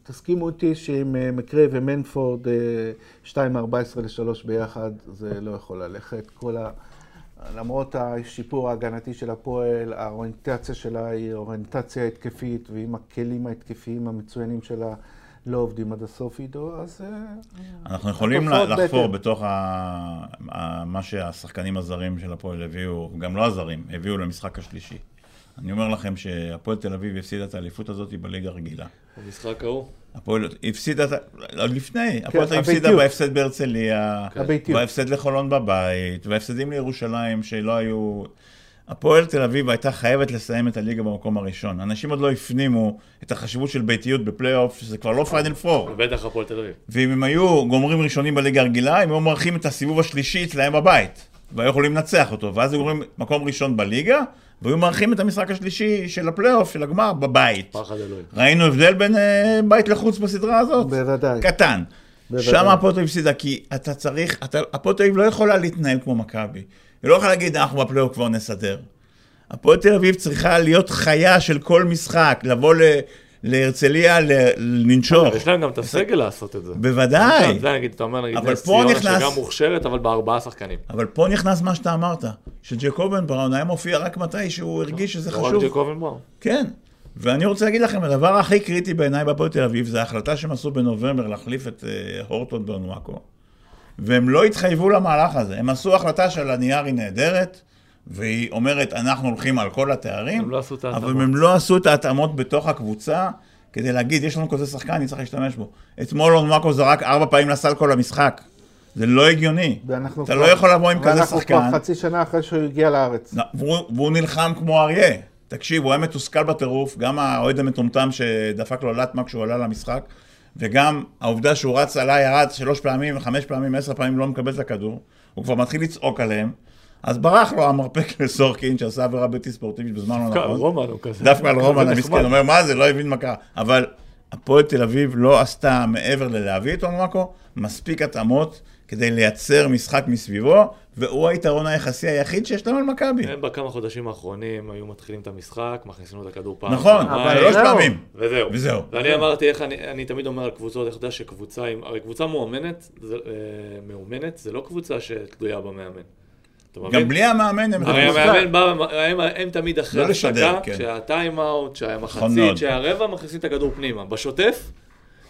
תסכימו אותי שעם אה, מקרי ומנפורד אה, 2.14 ל-3 ביחד, זה לא יכול ללכת. כל ה... למרות השיפור ההגנתי של הפועל, האוריינטציה שלה היא אוריינטציה התקפית, ועם הכלים ההתקפיים המצוינים שלה לא עובדים עד הסוף איתו, אז... אה, אנחנו יכולים לחפור. בתוך ה- ה- מה שהשחקנים הזרים של הפועל הביאו, גם לא הזרים, הביאו למשחק השלישי. אני אומר לכם שהפועל תל אביב הפסידה את האליפות הזאת בליגה רגילה. במשחק ההוא. הפועל הפסידה, את ה- עוד לפני, הפועל תל אביב הפסידה כן. בהפסד בהרצליה, הביתיות. בהפסד לחולון בבית, והפסדים לירושלים שלא היו... הפועל תל אביב הייתה חייבת לסיים את הליגה במקום הראשון. אנשים עוד לא הפנימו את החשיבות של ביתיות בפלייאוף, שזה כבר לא פיינל פור. ובטח הפועל תל אביב. ואם הם היו גומרים ראשונים בליגה הרגילה, הם היו מארחים את הסיבוב השלישי אצלהם בבית. והיו יכולים לנצח אותו, ואז הם גומרים מקום ראשון בליגה, והיו מארחים את המשחק השלישי של הפלייאוף, של הגמר, בבית. פחד אלוהים. ראינו הבדל בין אה, בית לחוץ בסדרה הזאת? בוודאי. קטן. בוודאי. שם הפועל תל אביב הפסידה, כי אתה צריך, אתה- הפועל תל אביב לא יכולה להתנהל כמו מכבי. היא לא יכולה להגיד, אנחנו בפלייאוף כבר נסדר. הפועל תל אביב צריכה להיות חיה של כל משחק, לבוא ל- להרצליה, ל- לנשר. יש להם גם את הסגל לעשות את זה. בוודאי. זה נגיד, אתה אומר נגיד נס ציונה נכנס- שגם מוכשרת, אבל בארבעה שחקנים. אבל פה נכנס מה שאתה אמרת, שג'קובן בראון היה מופיע רק מתי שהוא הרגיש שזה לא רק חשוב. ג'קובן בראון. כן. ואני רוצה להגיד לכם, הדבר הכי קריטי בעיניי בהפועל תל אביב, זה ההחלטה שהם עשו בנובמבר להחליף את אה, הורטון באונואקו. והם לא התחייבו למהלך הזה. הם עשו החלטה של הנייר היא נהדרת, והיא אומרת, אנחנו הולכים על כל התארים, הם לא עשו את ההתאמות. אבל הם לא עשו את ההתאמות בתוך הקבוצה, כדי להגיד, יש לנו כזה שחקן, אני צריך להשתמש בו. אתמול אונואקו זרק ארבע פעמים לסל כל המשחק. זה לא הגיוני. ואנחנו אתה כבר- לא יכול לבוא עם כזה ואנחנו שחקן. כבר חצי שנה אחרי שהוא הגיע לארץ. לא, והוא, והוא נלחם כמו אריה. תקשיב, הוא היה מתוסכל בטירוף, גם האוהד המטומטם שדפק לו לטמה כשהוא עלה למשחק, וגם העובדה שהוא רץ עליי, ירד שלוש פעמים, חמש פעמים, עשר פעמים, לא מקבל את הכדור, הוא כבר מתחיל לצעוק עליהם, אז ברח לו המרפק לסורקין, שעשה עבירה בלתי ספורטיבית בזמן לא דווקא נכון. רומן הוא כזה. דווקא על רומן המסכן. אומר, מה זה, לא הבין מה קרה. אבל הפועל תל אביב לא עשתה מעבר ללהביא את אונרקו, מספיק התאמות כדי לייצר משחק מסביבו, והוא היתרון היחסי היחיד שיש להם על מכבי. הם בכמה חודשים האחרונים היו מתחילים את המשחק, מכניסים לו את הכדור פעם. נכון, פעמיים, שלוש. פעמים. וזהו. וזהו. ואני אמרתי, איך אני, אני תמיד אומר על קבוצות, איך אתה יודע שקבוצה, הרי קבוצה מאומנת, זה, אה, מאומנת, זה לא קבוצה שתלויה במאמן. גם בלי המאמן הם הרי המאמן בא, הם, הם תמיד אחרי לא הפסקה, כן. כשהטיים אאוט, נכון כשהמחצית, מאוד. כשהרבע, מכניסים את הכדור פנימה. בשוטף,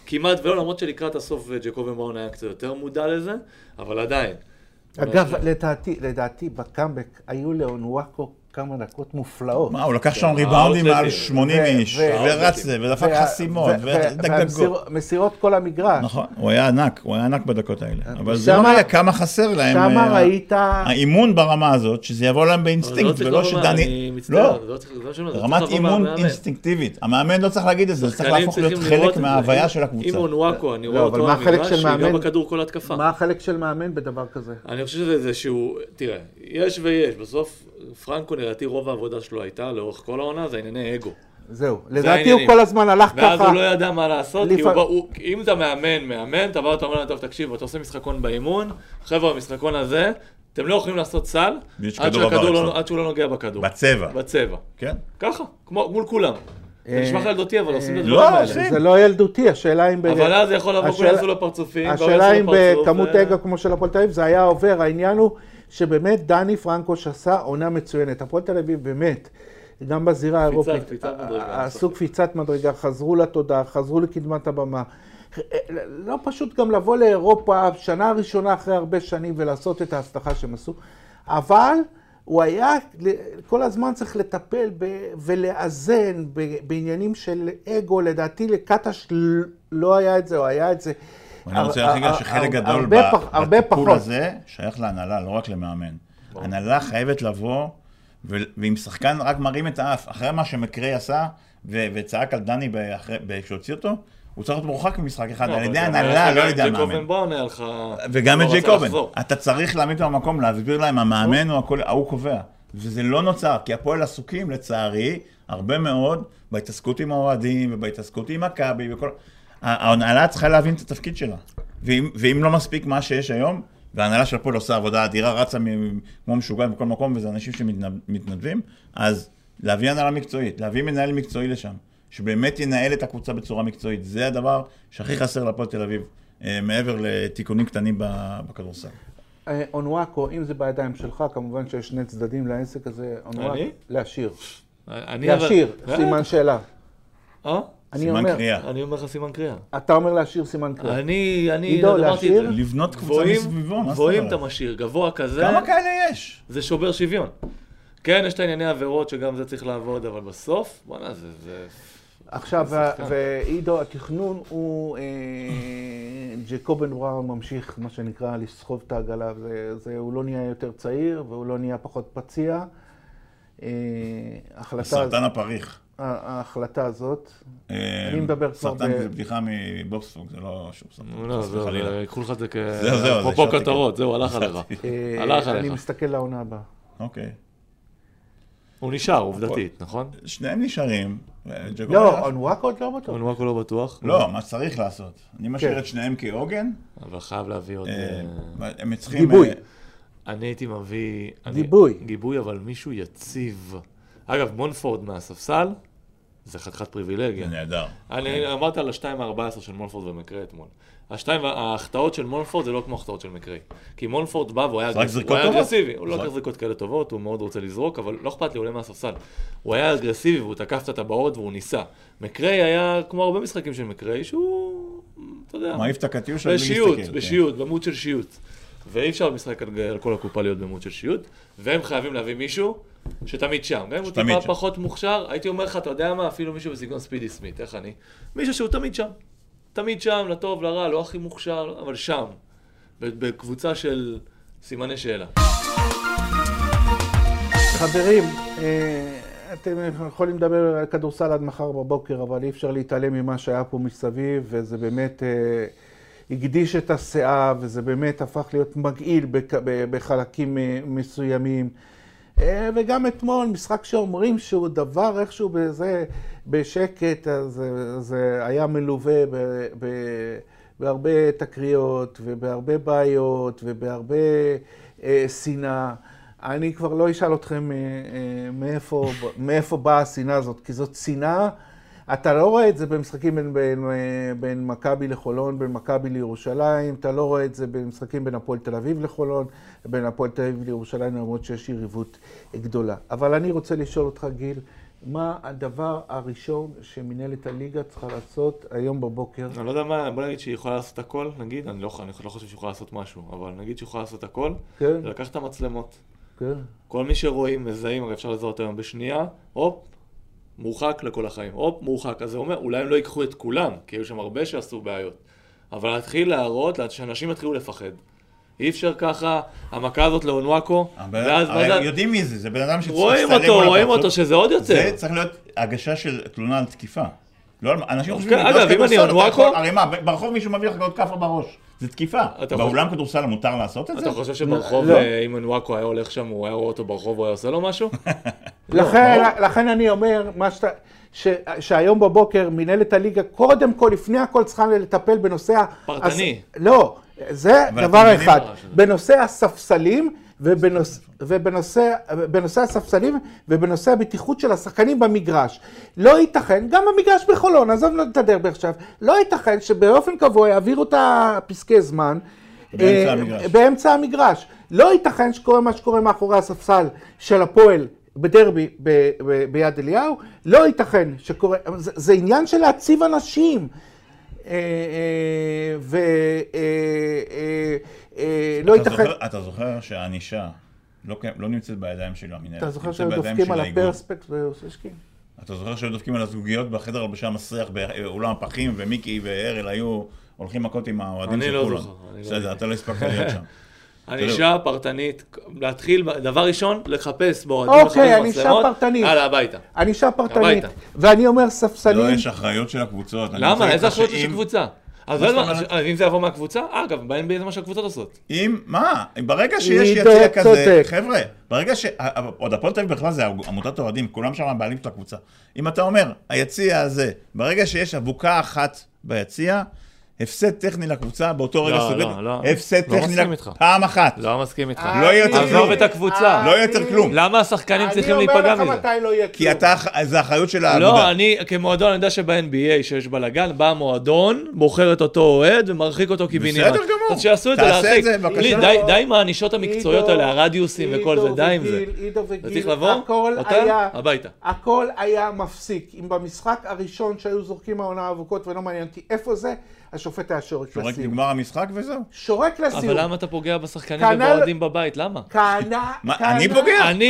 כמעט ולא, למרות שלקראת הסוף אה, ג'קובן בראון היה קצת יותר מודע לזה, אבל עדיין. אגב, לדעתי, לדעתי, בקאמבק היו לאונוואקו כמה דקות מופלאות. מה, הוא לקח שם ריבאונדים. מעל 80 ו- איש, ורץ זה, ודפק חסימות, ו- ודגגות. והמסירות כל המגרש. נכון, הוא היה ענק, הוא היה ענק בדקות האלה. אבל זה שמה- מראה כמה חסר להם. שמה אה, ראית... האימון ברמה הזאת, שזה יבוא להם באינסטינקט, ולא שדני... אני מצטער, לא, לא זה לא זה צריך רמת אימון. אינסטינקטיבית. המאמן לא צריך להגיד את זה, זה צריך להפוך להיות חלק. מההוויה של הקבוצה. אם אונוואקו, אני רואה לא, אבל אותו של שיגע? בכדור כל התקפה. מה החלק של מאמן בדבר כזה? אני חושב שזה איזשהו, תראה, יש ויש, בסוף פרנקו נראיתי רוב העבודה שלו הייתה לאורך כל העונה, זה ענייני אגו. זהו. זה לדעתי הוא העניינים. כל הזמן הלך ואז ככה. הוא לא ידע מה לעשות, כי לפע- הוא, הוא, אם אתה מאמן, מאמן, אתה בא ואתה אומר להם, טוב, תקשיב, אתה עושה משחקון באימון, חבר'ה, במשחקון הזה, אתם לא יכולים לעשות סל, עד. לא, עד שהוא לא נוגע בכדור. בצבע. בצבע. כן? ככה, כמו, מול כולם. זה אה, נשמע לך ילדותי, אבל עושים את לא, הדברים האלה. עושים. זה לא ילדותי, השאלה אם... ב- אבל אז זה יכול לבוא, כולם יעשו לו פרצופים, השאלה אם בכמות ו- אגו כמו של הפועל תל אביב זה היה עובר, העניין הוא שבאמת דני פרנקוש עשה עונה מצוינת. הפועל תל אביב באמת, גם בזירה האירופית. עשו קפיצת מדרגה, חזרו לתודעה, חזרו לקדמת הבמה. לא פשוט גם לבוא לאירופה שנה ראשונה אחרי הרבה שנים ולעשות את ההצלחה שהם עשו, אבל הוא היה כל הזמן צריך לטפל ב, ולאזן ב, בעניינים של אגו, לדעתי לקטש לא היה את זה, או היה את זה. אני רוצה להגיד לך שחלק גדול בטיפול. הזה שייך להנהלה, לא רק למאמן. הנהלה חייבת לבוא, ואם שחקן רק מרים את האף, אחרי מה שמקריי עשה, וצעק על דני כשהוציא אותו, הוא צריך להיות מורחק ממשחק אחד, לא, על אבל ידי הנהלה, לא על ידי המאמן. וגם לא את. לחזור. אתה צריך להעמיד אותו במקום, להסביר להם, המאמן הוא הכל, ההוא קובע. וזה לא נוצר, כי הפועל עסוקים, לצערי, הרבה מאוד בהתעסקות עם האוהדים ובהתעסקות עם מכבי וכל... ההנהלה צריכה להבין את התפקיד שלה. ואם, ואם לא מספיק מה שיש היום, וההנהלה של הפועל עושה עבודה אדירה, רצה כמו משוגעת בכל מקום, וזה אנשים שמתנדבים, אז להביא הנהלה מקצועית, להביא מנהל מקצועי לשם, שבאמת ינהל את הקבוצה בצורה מקצועית. זה הדבר שהכי חסר להפועל תל אביב, אה, מעבר לתיקונים קטנים בכדורסל. אה, אונואקו, אם זה בידיים שלך, כמובן שיש שני צדדים לעסק הזה, אונואקו, אני? להשאיר. להשאיר, אה? סימן שאלה. אני סימן אומר, קריאה. אני אומר לך סימן קריאה. אתה אומר להשאיר סימן קריאה. אני, אני, עידו, להשאיר? לבנות קבוצה מסביבו, מה זאת גבוהים אתה? משאיר, גבוה כזה, כמה כאלה יש? זה שובר שוויון. כן, יש את הענייני עבירות שגם זה צריך לעבוד, אבל בסוף, בואנה, זה... זה... עכשיו. ועידו, התכנון הוא, אה, ג'קובן בראון ממשיך, מה שנקרא, לסחוב את העגלה, זה, זה, הוא לא נהיה יותר צעיר, והוא לא נהיה פחות פציע. אה, ההחלטה, סרטן הפריך. ההחלטה הזאת, אה, אני מדבר כבר סרטן ב- זה בדיחה מבובספוג, זה לא שום סרטן. לא, חס זהו, ייקחו לך את זה השארתי כותרות. זהו, הלך עליך. אה, הלך אני עליך. מסתכל לעונה הבאה. אוקיי. הוא נשאר, עובדתית, נכון? שניהם נשארים. וג'קובן לא, הלך. אונוואקו עוד לא בטוח. אונואקו לא בטוח. לא, מה שצריך לעשות. אני משאיר כן. את שניהם כעוגן. אבל חייב להביא עוד... אה, אה, הם צריכים... גיבוי. אה, אני הייתי מביא... אני- גיבוי. גיבוי, אבל מישהו יציב. אגב, מונפורד מהספסל, זה חתיכת פריבילגיה. זה נהדר. אני אמרתי על השתיים ה-14 של מונפורד ומקרי אתמול. השתיים, ההחטאות של מונפורד זה לא כמו החטאות של מקרי. כי מונפורד בא והוא היה. אגרסיבי. הוא לא. לקח זריקות כאלה טובות, הוא מאוד רוצה לזרוק, אבל לא אכפת לי, הוא עולה מהספסל. הוא היה אגרסיבי והוא תקף את הטבעות והוא ניסה. מקרי היה כמו הרבה משחקים של מקרי, שהוא, אתה יודע, מעיף את הקטיושה בלי להסתכל, כן. בשיעוט, במוד של שיעוט. ואי אפשר במשחק על כל הקופה להיות במוד של שיעוט, והם חייבים להביא מישהו שתמיד שם. גם אם הוא טיפה שם. פחות מוכשר, הייתי אומר לך, אתה יודע מה, אפילו מישהו בסגנון ספידי סמית, איך אני? מישהו שהוא תמיד שם. תמיד שם, לטוב, לרע, לא הכי מוכשר, אבל שם. בקבוצה של סימני שאלה. חברים, אה, אתם יכולים לדבר על כדורסל עד מחר בבוקר, אבל אי אפשר להתעלם ממה שהיה פה מסביב, וזה באמת אה, הגדיש את הסאה, וזה באמת הפך להיות מגעיל בחלקים אה, מסוימים. אה, וגם אתמול, משחק שאומרים שהוא דבר איכשהו בזה, בשקט, אז אה, זה היה מלווה ב, ב, בהרבה תקריות, ובהרבה בעיות, ובהרבה אה, שנאה. אני כבר לא אשאל אתכם אה, אה, מאיפה, מאיפה באה השנאה הזאת, כי זאת שנאה. אתה לא רואה את זה במשחקים בין, בין, בין מכבי לחולון, בין מכבי לירושלים, אתה לא רואה את זה במשחקים בין הפועל תל אביב לחולון, בין הפועל תל אביב לירושלים, למרות שיש יריבות גדולה. אבל אני רוצה לשאול אותך, גיל, מה הדבר הראשון שמנהלת הליגה צריכה לעשות היום בבוקר? אני לא יודע מה, בוא נגיד שהיא יכולה לעשות הכל, נגיד, אני לא, אני לא חושב שהיא יכולה לעשות משהו, אבל נגיד שהיא יכולה לעשות הכל, כן, לקחת את המצלמות. כן. כל מי שרואים, מזהים, הרי אפשר לזהות היום בשנייה, הופ, מורחק לכל החיים. הופ, מורחק. אז זה אומר, אולי הם לא ייקחו את כולם, כי היו שם הרבה שעשו בעיות. אבל להתחיל להראות, שאנשים יתחילו לפחד. אי אפשר ככה, המכה הזאת לאונואקו, ואז הרי זה... יודעים מי זה, זה בן אדם שצריך רואים להצטלם אותו, רואים. אותו, שזה עוד יותר. זה צריך להיות הגשה של תלונה על תקיפה. לא. אנשים חושבים... כן, אגב, אם אני יכול- הרי מה, ברחוב מישהו מביא לך עוד כאפה בראש. זה תקיפה. אתה באולם כדורסל מותר לעשות את זה? אתה חושב שברחוב, לא. אה, אם אונואקו היה הולך שם, הוא היה רואה אותו ברחוב, הוא היה עושה לו משהו? לכן, לכן אני אומר, מה שאתה... ש, שהיום בבוקר מנהלת הליגה, קודם כל, לפני הכל צריכה לטפל בנושא... ה- פרטני. לא, זה דבר אחד. בנושא הספסלים ובנושא בנושא הספסלים ובנושא הבטיחות של השחקנים במגרש. לא ייתכן, גם במגרש בחולון, עזוב לא את הדרבי עכשיו, לא ייתכן שבאופן קבוע יעבירו את הפסקי זמן. באמצע אה, המגרש. באמצע המגרש. לא ייתכן שקורה מה שקורה מאחורי הספסל של הפועל בדרבי ב- ב- ביד אליהו, לא ייתכן שקורה, זה, זה עניין של להציב אנשים. אה, אה, ולא לא אתה ייתכן, זוכר- אתה זוכר שהענישה לא לא נמצאת בידיים של המנהל. אתה זוכר שהיו דופקים על. הפרספקט ואוסשקין? אתה זוכר שהיו דופקים על הזוגיות בחדר הלבשה מסריח באולם הפחים, ומיקי והרל היו הולכים מכות עם האוהדים אני של לא כולם. זוכר, אני לא בסדר, יודע. אתה לא הספקת להיות שם. ענישה פרטנית, להתחיל, דבר ראשון, לחפש באוהדים אוקיי, ענישה פרטנית. הלאה, הביתה. ענישה פרטנית, הביתה. ואני אומר לא, ספסלים, יש אחריות של הקבוצות. למה? איזה אחריות יש לקבוצה? אז לא אם זה יבוא מהקבוצה, אגב, ב-NBA זה מה שהקבוצות עושות. אם, מה? ברגע שיש עידו יציע כזה. חבר'ה, ברגע ש... עוד הפועל תל אביב בכלל זה עמותת אוהדים, כולם שם הבעלים של הקבוצה. אם אתה אומר, היציע הזה, ברגע שיש אבוקה אחת ביציע, הפסד טכני לקבוצה, באותו רגע לא, סוגר, לא, לא. הפסד לא טכני מסכים לק- איתך. פעם אחת. לא מסכים איתך. לא יהיה יותר כלום. עזוב את הקבוצה. לא יהיה יותר כלום. למה השחקנים צריכים להיפגע אני אומר מזה? לך מתי לא יהיה כי כלום. אתה, זה אחריות של האגודה. לא, אני כמועדון, אני יודע שב-NBA שיש בלאגן, בא המועדון, בוחר את אותו אוהד ומרחיק אותו קיבינימט. בסדר גמור. אז שיעשו את זה, תעשה להרחיק. את זה, בבקשה. די- עם הענישות המקצועיות האלה, הרדיוסים וכל זה, די עם זה. וגיל, עידו וגיל. הכל היה מפסיק. אם במשחק הראשון שהיו זורקים העונה אבוקות ולא מעניין אותי איפה זה, השופט היה שורק שורק לסיום. נגמר המשחק וזהו. שורק לסיום. אבל למה אתה פוגע בשחקנים כנ"ל- ובאוהדים בבית? למה? כהנא, אני פוגע? אני,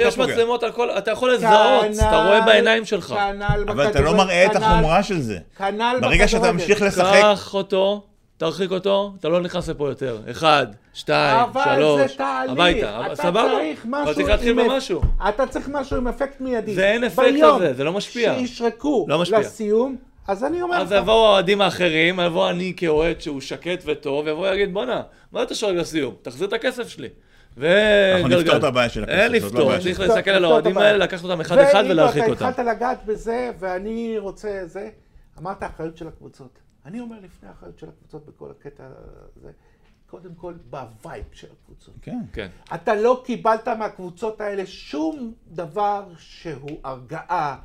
יש מצלמות, על כל, אתה יכול לזהות, אתה רואה בעיניים שלך. כנ"ל אבל אתה לא מראה את כנ"ל- החומרה של זה. כנ"ל ברגע שאתה. ממשיך לשחק, קח אותו, תרחיק אותו, אתה לא נכנס לפה יותר. אחד, שתיים, אבל שלוש, זה תהליך, הביתה. אתה סבבה, צריך משהו אבל צריך להתחיל עם- במשהו. אתה צריך משהו עם אפקט מיידי. זה אין אפקט לזה, זה לא משפיע. שישרקו לא משפיע. לסיום, אז אני אומר אז יבואו האוהדים האחרים, יבוא אני כאוהד שהוא שקט וטוב, ויבוא ויגיד בואנה, מה אתה שואל לסיום? תחזיר את הכסף שלי. וגלגל. אנחנו נפתור את הבעיה של הכסף, אין לא לפתור, צריך. להסתכל על האוהדים. האלה, לקחת אותם אחד אחד ועידו, ולהרחיק אתה אותם. התחלת לגעת בזה, ואני רוצה זה. אמרת אחריות של הקבוצות. אני אומר לפני האחריות של הקבוצות בכל הקטע הזה, קודם כל בווייב של הקבוצות. כן. כן. אתה לא קיבלת מהקבוצות האלה שום דבר שהוא הרגעה,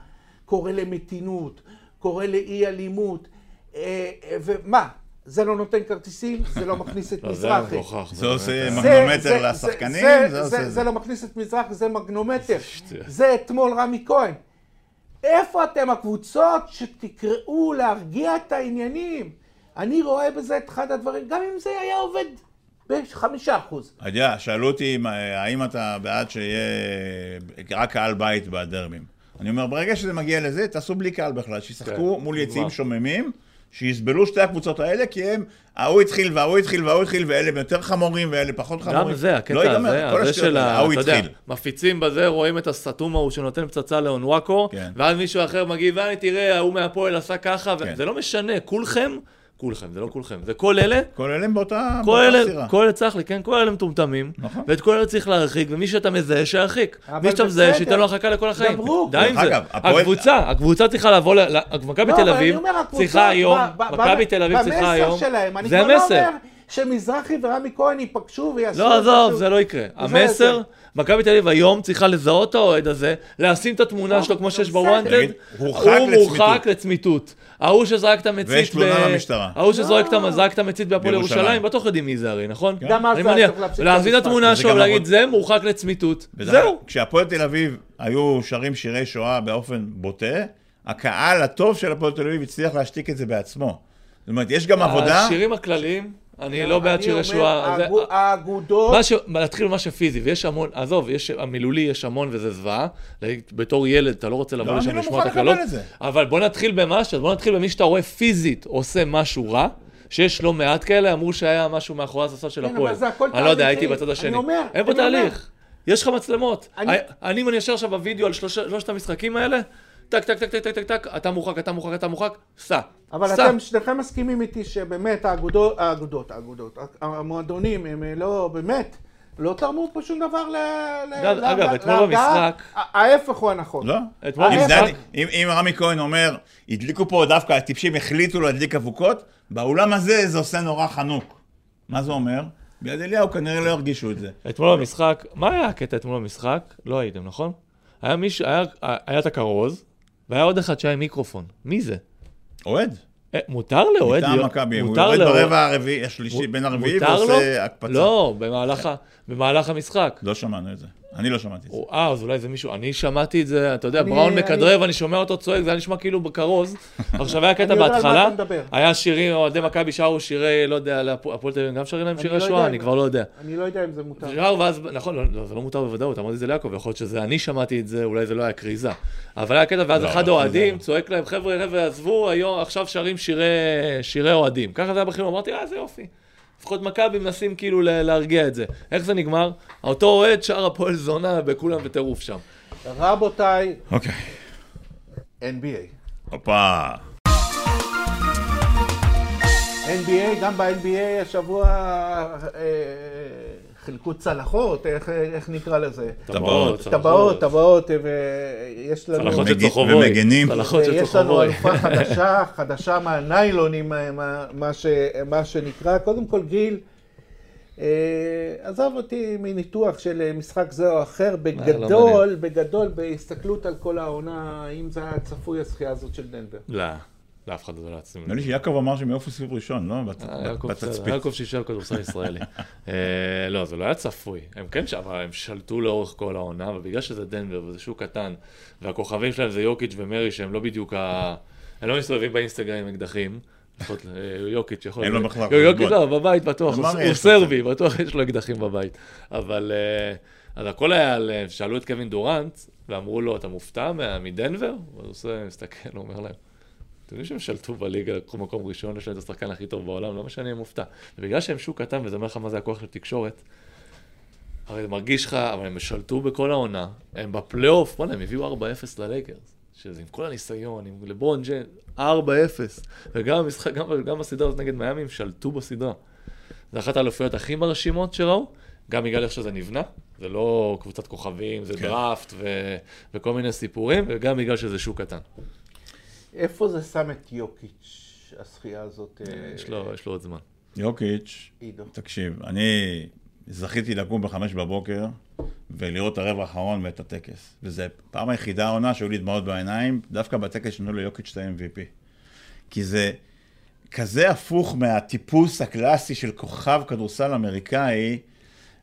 קורא למתינות, קורא לאי אלימות, אה, אה, ומה? זה לא נותן כרטיסים, זה לא מכניס את לא, זה מזרחי. זה עושה זה- מגנומטר לשחקנים, זה-. לא מכניס את מזרחי, זה מגנומטר. זה אתמול רמי כהן. איפה אתם הקבוצות שתקראו להרגיע את העניינים? אני רואה בזה את אחד הדברים, גם אם זה היה עובד בחמישה אחוז. אתה יודע, שאלו אותי אם, אה, האם אתה בעד שיהיה רק קהל בית בדרבים. אני אומר, ברגע שזה מגיע לזה, תעשו בלי קהל בכלל, שישחקו כן, מול יציאים. שוממים, שיסבלו שתי הקבוצות האלה, כי הם, ההוא התחיל וההוא התחיל וההוא התחיל, ואלה יותר חמורים ואלה פחות חמורים. גם זה, הקטע לא ייגמר, הזה, כל הזה השטויות של ה... ההוא אתה יודע, התחיל. מפיצים בזה, רואים את הסתום ההוא שנותן פצצה לאונוואקו, כן. ואז מישהו אחר מגיב, ואני תראה, ההוא מהפועל עשה ככה, כן. וזה לא משנה, כולכם, כולכם, זה לא כולכם, זה כל אלה, כל אלה הם באותה כל באותה אלה, סירה. כל אלה צריך, לי, כן, כל אלה מטומטמים, נכון. ואת כל אלה צריך להרחיק, ומי שאתה מזהה, שירחיק. מי שאתה מזהה. שייתן לו הרחקה לכל החיים. דברו. די עם זה. אגב, הפועל- הקבוצה, הקבוצה צריכה לבוא, מכבי תל אביב צריכה היום, מכבי תל אביב צריכה היום, במסר שלהם, אני זה כבר לא המסר. שמזרחי ורמי כהן ייפגשו ויעשו... לא, עזוב. זה לא יקרה. המסר, זה. מכבי תל אביב היום צריכה לזהות את האוהד הזה, לשים את התמונה שלו כמו שיש הורחק הוא לצמיתות. מורחק לצמיתות. ההוא שזרק את המצית, ויש תלונה במשטרה. ההוא שזורק את לא. את המצית בהפועל. ירושלים, בטוח יודעים מי זה הרי, נכון? גם אז צריך להפסיק את להזין את. התמונה שלו ולהגיד, זה מורחק לצמיתות. זהו. כשהפועל תל אביב היו שרים שירי שואה באופן בוטה, הקהל הטוב של הפועל תל אביב הצליח להשתיק את זה בעצמו. זאת אומרת, יש גם עבודה... השירים הכלליים, אני לא בעד שירי שואה. האגודות... להתחיל במה שפיזי, ויש המון, עזוב, יש, המילולי יש המון וזה זוועה, בתור ילד אתה לא רוצה לבוא לא, לשם לא לשמוע את זה. אבל בוא נתחיל במשהו, בוא נתחיל במי שאתה רואה פיזית עושה משהו רע, שיש לא מעט כאלה, אמרו שהיה משהו מאחורי הספסל של כן, הפועל. אני לא יודע. הייתי בצד השני. אין פה. תהליך, יש לך מצלמות. אני- אם אני יושב עכשיו בווידאו על שלוש- שלושת המשחקים האלה, טק, טק, טק, טק, טק, טק, טק, אתה מורחק, אתה מורחק, אתה מורחק, סע. אבל סע. אתם שניכם מסכימים איתי שבאמת האגודות, האגודות, האגודות, המועדונים הם אה, לא, באמת, לא תרמו פה שום דבר ל... ל- אגב, ל- אגב, ל- אתמול. במשחק- ההפך הוא הנכון. לא? אתמול במשחק- זה, אם, אם רמי כהן אומר, הדליקו פה דווקא, הטיפשים החליטו להדליק אבוקות, באולם הזה זה עושה נורא חנוק. מה זה אומר? ביד אליהו כנראה לא הרגישו את זה. אתמול במשחק, מה היה הקטע אתמול במשחק? לא הייתם, נכון? היה מישהו, היה, היה את הכרוז, והיה עוד אחד שהיה עם מיקרופון. מי זה? אוהד, אה, מותר לאוהד מטעם להיות- מכבי, הוא יורד לאוהד- ברבע הרביעי, השלישי, בין הרביעי? ועושה הקפצה. לא, במהלך במהלך המשחק. לא שמענו את זה. אני לא שמעתי את זה. אה, אז אולי זה מישהו, אני שמעתי את זה, אתה יודע, בראון מכדרר ואני שומע אותו צועק, זה היה נשמע כאילו בכרוז. עכשיו היה קטע בהתחלה. היה שירים, אוהדי מכבי שרו שירי, לא יודע, להפועל תל אביב, גם שרים להם שירי לא שואה, אני כבר לא יודע. אני לא יודע אם זה מותר. שר ואז, נכון, לא, לא, זה לא מותר בוודאות, אמרתי את זה ליעקב, יכול להיות שזה אני שמעתי את זה, אולי זה לא היה כריזה. אבל היה קטע, ואז אחד האוהדים זה- צועק להם, חבר'ה, חבר'ה, עזבו, היום, עכשיו שרים שירי, אוהדים. ככה זה היה בחינוך, אמרתי, אה, איזה יופי. לפחות מכבי מנסים כאילו ל- להרגיע את זה. איך זה נגמר? אותו אוהד שר הפועל זונה בכולם בטירוף שם. רבותיי, אוקיי. NBA. הופה. NBA, גם ב-NBA השבוע אה, חילקו צלחות, איך, איך נקרא לזה? טבעות. טבעות, טבעות, ויש לנו... צלחות של צוחובוי. ומגנים. צלחות של ויש לנו. אלופה חדשה, חדשה מהניילונים, מה, מה, מה, ש, מה שנקרא. קודם כל, גיל, אה, עזוב אותי מניתוח של משחק זה או אחר, לא בגדול, בגדול, בהסתכלות על כל העונה, האם זה היה צפוי הזכייה הזאת של דנבר. לא, לאף אחד לא יעצים. נראה לי שיעקב אמר שהם יעופו סיבוב ראשון, לא? בת- אה, יעקב בתצפית. שישאל כדורסל ישראלי. אה, לא, זה לא היה צפוי. הם כן שם, אבל הם שלטו לאורך כל העונה, ובגלל שזה דנבר וזה שוק קטן, והכוכבים שלהם זה יוקיץ' ומרי, שהם לא בדיוק ה... הם לא מסתובבים באינסטגרם עם אקדחים. לפחות אה, יוקיץ' יכול... אין לו לא, יוקיץ'. לא, בבית בטוח, הוא הוא סרבי, בטוח יש לו אקדחים בבית. אבל... אז הכל היה על... שאלו את קווין דורנט, ואמרו לו, אתה מופתע מדנבר? הוא עושה, מסתכל, הוא אומר להם, אתם יודעים שהם שלטו בליגה, לקחו מקום ראשון, יש להם את השחקן הכי טוב בעולם, לא משנה אם מופתע. ובגלל שהם שוק קטן, וזה אומר לך מה זה הכוח של תקשורת, הרי זה מרגיש לך, אבל הם שלטו בכל העונה, הם בפלייאוף, בוא'נה, הם הביאו 4-0 ללייקרס, שזה עם כל הניסיון, עם לברון ג'ן, 4-0, וגם המשחק, גם, גם הסדרה הזאת נגד מיאמי, הם שלטו בסדרה. זו אחת האלופיות הכי מרשימות שראו, גם בגלל איך שזה נבנה, זה לא קבוצת כוכבים, זה כן. דראפט ו... וכל מיני סיפורים, וגם בגלל שזה שוק קטן. איפה זה שם את יוקיץ', הזכייה הזאת? אה, יש לו, יש לו עוד זמן. יוקיץ', עידו. תקשיב, אני זכיתי לקום בחמש בבוקר ולראות את הרבע האחרון ואת הטקס. וזו פעם היחידה העונה שהיו לי דמעות בעיניים, דווקא בטקס שנתנו ליוקיץ' את ה-MVP. כי זה כזה הפוך מהטיפוס הקלאסי של כוכב כדורסל אמריקאי,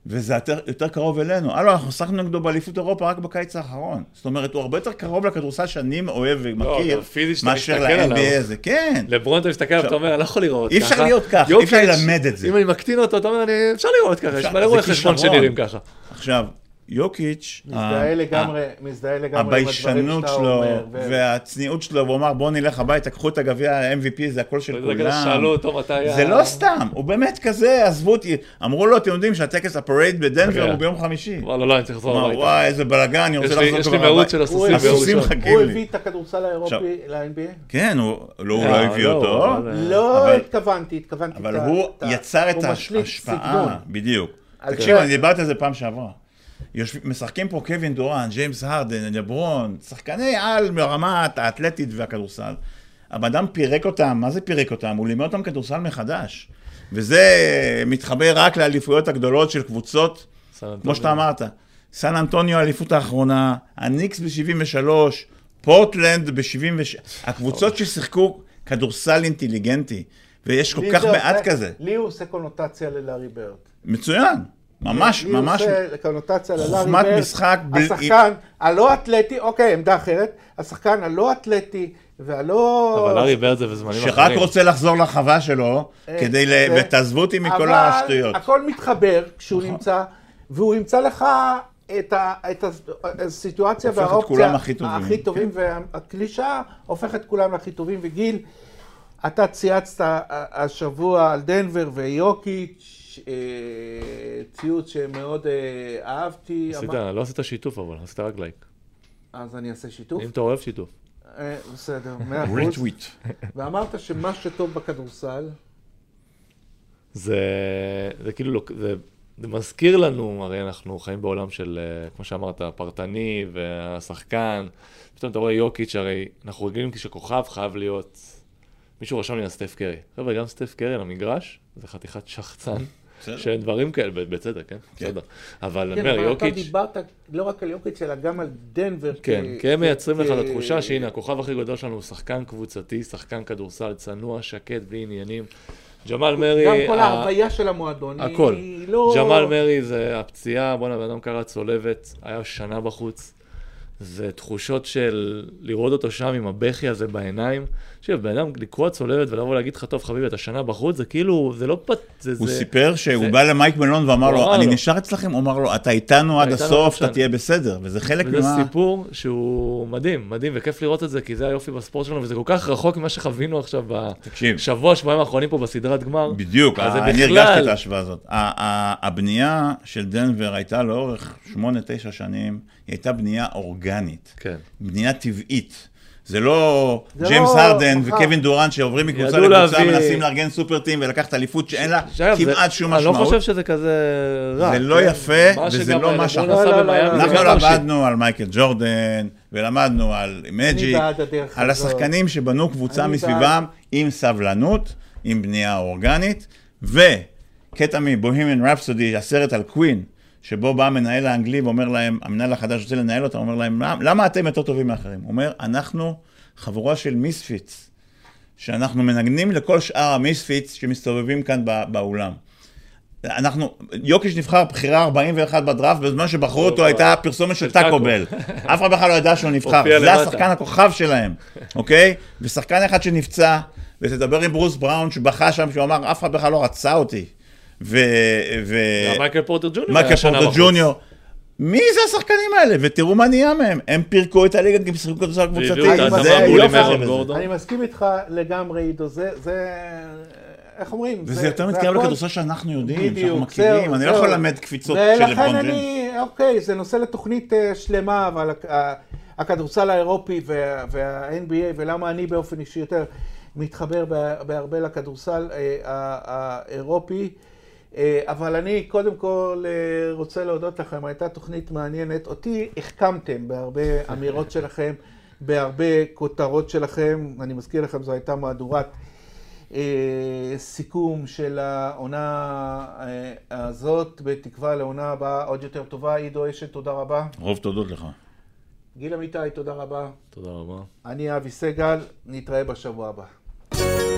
וזה יותר, יותר קרוב אלינו. הלו, אנחנו שחקנו נגדו באליפות אירופה רק בקיץ האחרון. זאת אומרת, הוא הרבה יותר קרוב לכדורסל שאני אוהב ומכיר, גם פיזית שאתה מאשר. ל-NBA הזה. כן. לברון אתה מסתכל עליו, אתה אומר, אני לא יכול לראות אי ככה. אפשר להיות ככה, אי אפשר ללמד את זה. אם אני מקטין אותו, אתה אומר, אני- אפשר לראות ככה, יש מלא רואי חשבון. שנראים ככה. עכשיו, יוקיץ', מזדהה לגמרי, מזדהה לגמרי עם הדברים הביישנות שאתה שלו אומר. ו- והצניעות שלו, והוא אמר בוא נלך הביתה, קחו את הגביע ה-MVP, זה הכל של זה כזה שאלו כולם. אותו מתי היה... זה לא סתם, הוא באמת כזה, עזבו אותי, אמרו לו, אתם יודעים שהטקס ה parade בדנבר כן. הוא ביום חמישי. אמר לו, לא, אני צריך לחזור הביתה. וואי, איזה בלאגן, אני יש רוצה לי- לחזור יש לי כבר הביתה. של הסוסים הוא ביום הסוסים ראשון. מחכים הוא לי. הביא את הכדורסל האירופי ל-NBA? כן, הוא לא הוא אה, לא הביא לא, אותו, אבל- לא התכוונתי, התכוונתי. אבל הוא יצר את. ההשפעה, בדיוק. תקשיב, זה- אני דיברתי על זה פעם שעברה. יושב- משחקים פה קווין דוראנט, ג'יימס הרדן, לברון, שחקני על ברמת האתלטית והכדורסל. הבן אדם פירק אותם, מה זה פירק אותם? הוא לימד אותם כדורסל מחדש. וזה מתחבר רק לאליפויות הגדולות של קבוצות. כמו שאתה אמרת. סן אנטוניו האליפות האחרונה, הניקס ב-73, פורטלנד ב-76, הקבוצות ששיחקו כדורסל אינטליגנטי, ויש כל כך מעט עושה- כזה. לי הוא עושה קונוטציה ללארי ברד. מצוין, ממש, לי ממש. עושה קונוטציה ללארי חוכמת ברד. משחק בלי- השחקן הלא אתלטי, אוקיי, עמדה אחרת. השחקן הלא אתלטי והלא... אבל לארי ברד זה בזמנים שרק אחרים. רוצה לחזור לחווה שלו, אה, כדי ל... זה- ותעזבו אותי מכל אבל השטויות. הכל מתחבר כשהוא נכון. נמצא, והוא ימצא לך את, ה, את הסיטואציה הופך את והאופציה כולם הכי טובים. הכי טובים, והקלישאה הופכת את כולם להכי טובים. וגיל, אתה צייצת השבוע על דנבר ויוקיץ', אה, ציוץ שמאוד אה, אהבתי. עשית, אמר- לא עשית שיתוף אבל, עשית רק לייק. אז אני אעשה שיתוף. אם אתה אוהב שיתוף. אה, בסדר, מאה אחוז. רטוויט. ואמרת שמה שטוב בכדורסל, זה, זה כאילו, זה זה מזכיר לנו, הרי אנחנו חיים בעולם של, כמו שאמרת, פרטני והשחקן. פתאום אתה רואה יוקיץ', הרי אנחנו רגילים כשכוכב חייב להיות... מישהו רשם לי על סטף קרי. חבר'ה, גם סטף קרי על המגרש, זה חתיכת שחצן. שאין דברים כאלה, בצדק, כן? כן. בסדר. אבל כן, אני אומר, אבל אתה יוקיץ', דיברת לא רק על יוקיץ', אלא גם על דנבר. כן, כי הם מייצרים לך את התחושה שהנה, הכוכב הכי גדול שלנו הוא שחקן קבוצתי, שחקן כדורסל צנוע, שקט, בלי עניינים. ג'מאל מרי, גם כל ההוויה של המועדון. היא. לא... ג'מאל מרי זה הפציעה, בואנה, בן אדם קרע צולבת, היה שנה בחוץ. זה תחושות של לראות אותו שם עם הבכי הזה בעיניים. תקשיב, בן אדם לקרוע צולבת ולבוא להגיד לך, טוב חביבי, אתה שנה בחוץ, זה כאילו, זה לא פת... זה, הוא זה... סיפר שהוא זה- בא למייק מלון ואמר לו, אני לו. נשאר אצלכם? הוא אמר לו, אתה איתנו עד הסוף. אתה תהיה בסדר. וזה חלק וזה מה... סיפור שהוא מדהים, מדהים, וכיף לראות את זה, כי זה היופי בספורט שלנו, וזה כל כך רחוק ממה שחווינו עכשיו. בשבוע, שבועיים האחרונים פה בסדרת גמר. בדיוק, אני בכלל- הרגשתי את ההשוואה הזאת. הבנייה של דנבר הייתה לאורך שמונה, תשע שנים, היא הייתה בנייה אורגנית, כן. בנייה טבעית. זה לא זה ג'יימס לא- הרדן מחר. וקווין דורנט שעוברים מקבוצה לקבוצה, להביא- מנסים לארגן סופר טים ולקחת אליפות שאין לה זה- כמעט שום אני לא משמעות. חושב שזה כזה רע. זה לא כן? יפה, מה וזה לא מה לברון שאנחנו- לא, לא, לא, זה אנחנו מרשים. למדנו על מייקל ג'ורדן, ולמדנו על מג'יק, על. השחקנים שבנו קבוצה מסביבם עם סבלנות, עם בנייה אורגנית, וקטע מבוהימיאן רפסודי, הסרט על קווין, שבו בא המנהל האנגלי ואומר להם, המנהל החדש רוצה לנהל אותם, אומר להם, "למה- למה אתם יותר טובים מאחרים? הוא אומר, אנחנו חבורה של מיספיץ, שאנחנו מנגנים לכל שאר המיספיץ שמסתובבים כאן בא- באולם. אנחנו, יוקיש נבחר בחירה 41 בדראפט, בזמן שבחרו אותו הייתה פרסומת של טאקו. בל. אף אחד בכלל לא ידע שהוא נבחר. זה. השחקן הכוכב שלהם, אוקיי? ושחקן אחד שנפצע, ותדבר עם ברוס בראון שבכה שם, שהוא אמר, אף אחד בכלל לא רצה אותי. ו... ו... מייקל פורטר ג'וניור מייקל פורטר. ג'וניור. מי זה השחקנים האלה? ותראו מה נהיה מהם. הם פירקו את הליגה כי הם שיחקו כדורסל קבוצתי. אני מסכים-. אני איתך לגמרי, עידו, זה, זה, איך אומרים? וזה יותר מתקרב לכדורסל שאנחנו יודעים, שאנחנו מכירים. אני לא. יכול ללמד קפיצות של לברון ג'יימס. אני, אוקיי, זה נושא לתוכנית אה, שלמה, אבל הכדורסל האירופי וה- וה-NBA, ולמה אני באופן אישי יותר מתחבר בה- בהרבה לכדורסל אה, האירופי. אה, אבל אני קודם כל אה, רוצה להודות לכם, הייתה תוכנית מעניינת. אותי החכמתם בהרבה אמירות שלכם, בהרבה כותרות שלכם. אני מזכיר לכם, זו הייתה מהדורת אה, סיכום של העונה הזאת, בתקווה לעונה הבאה עוד יותר טובה. עידו אשת, תודה רבה. רוב תודות לך. גיל אמיתי, תודה רבה. תודה רבה. אני אבי סגל, נתראה בשבוע הבא.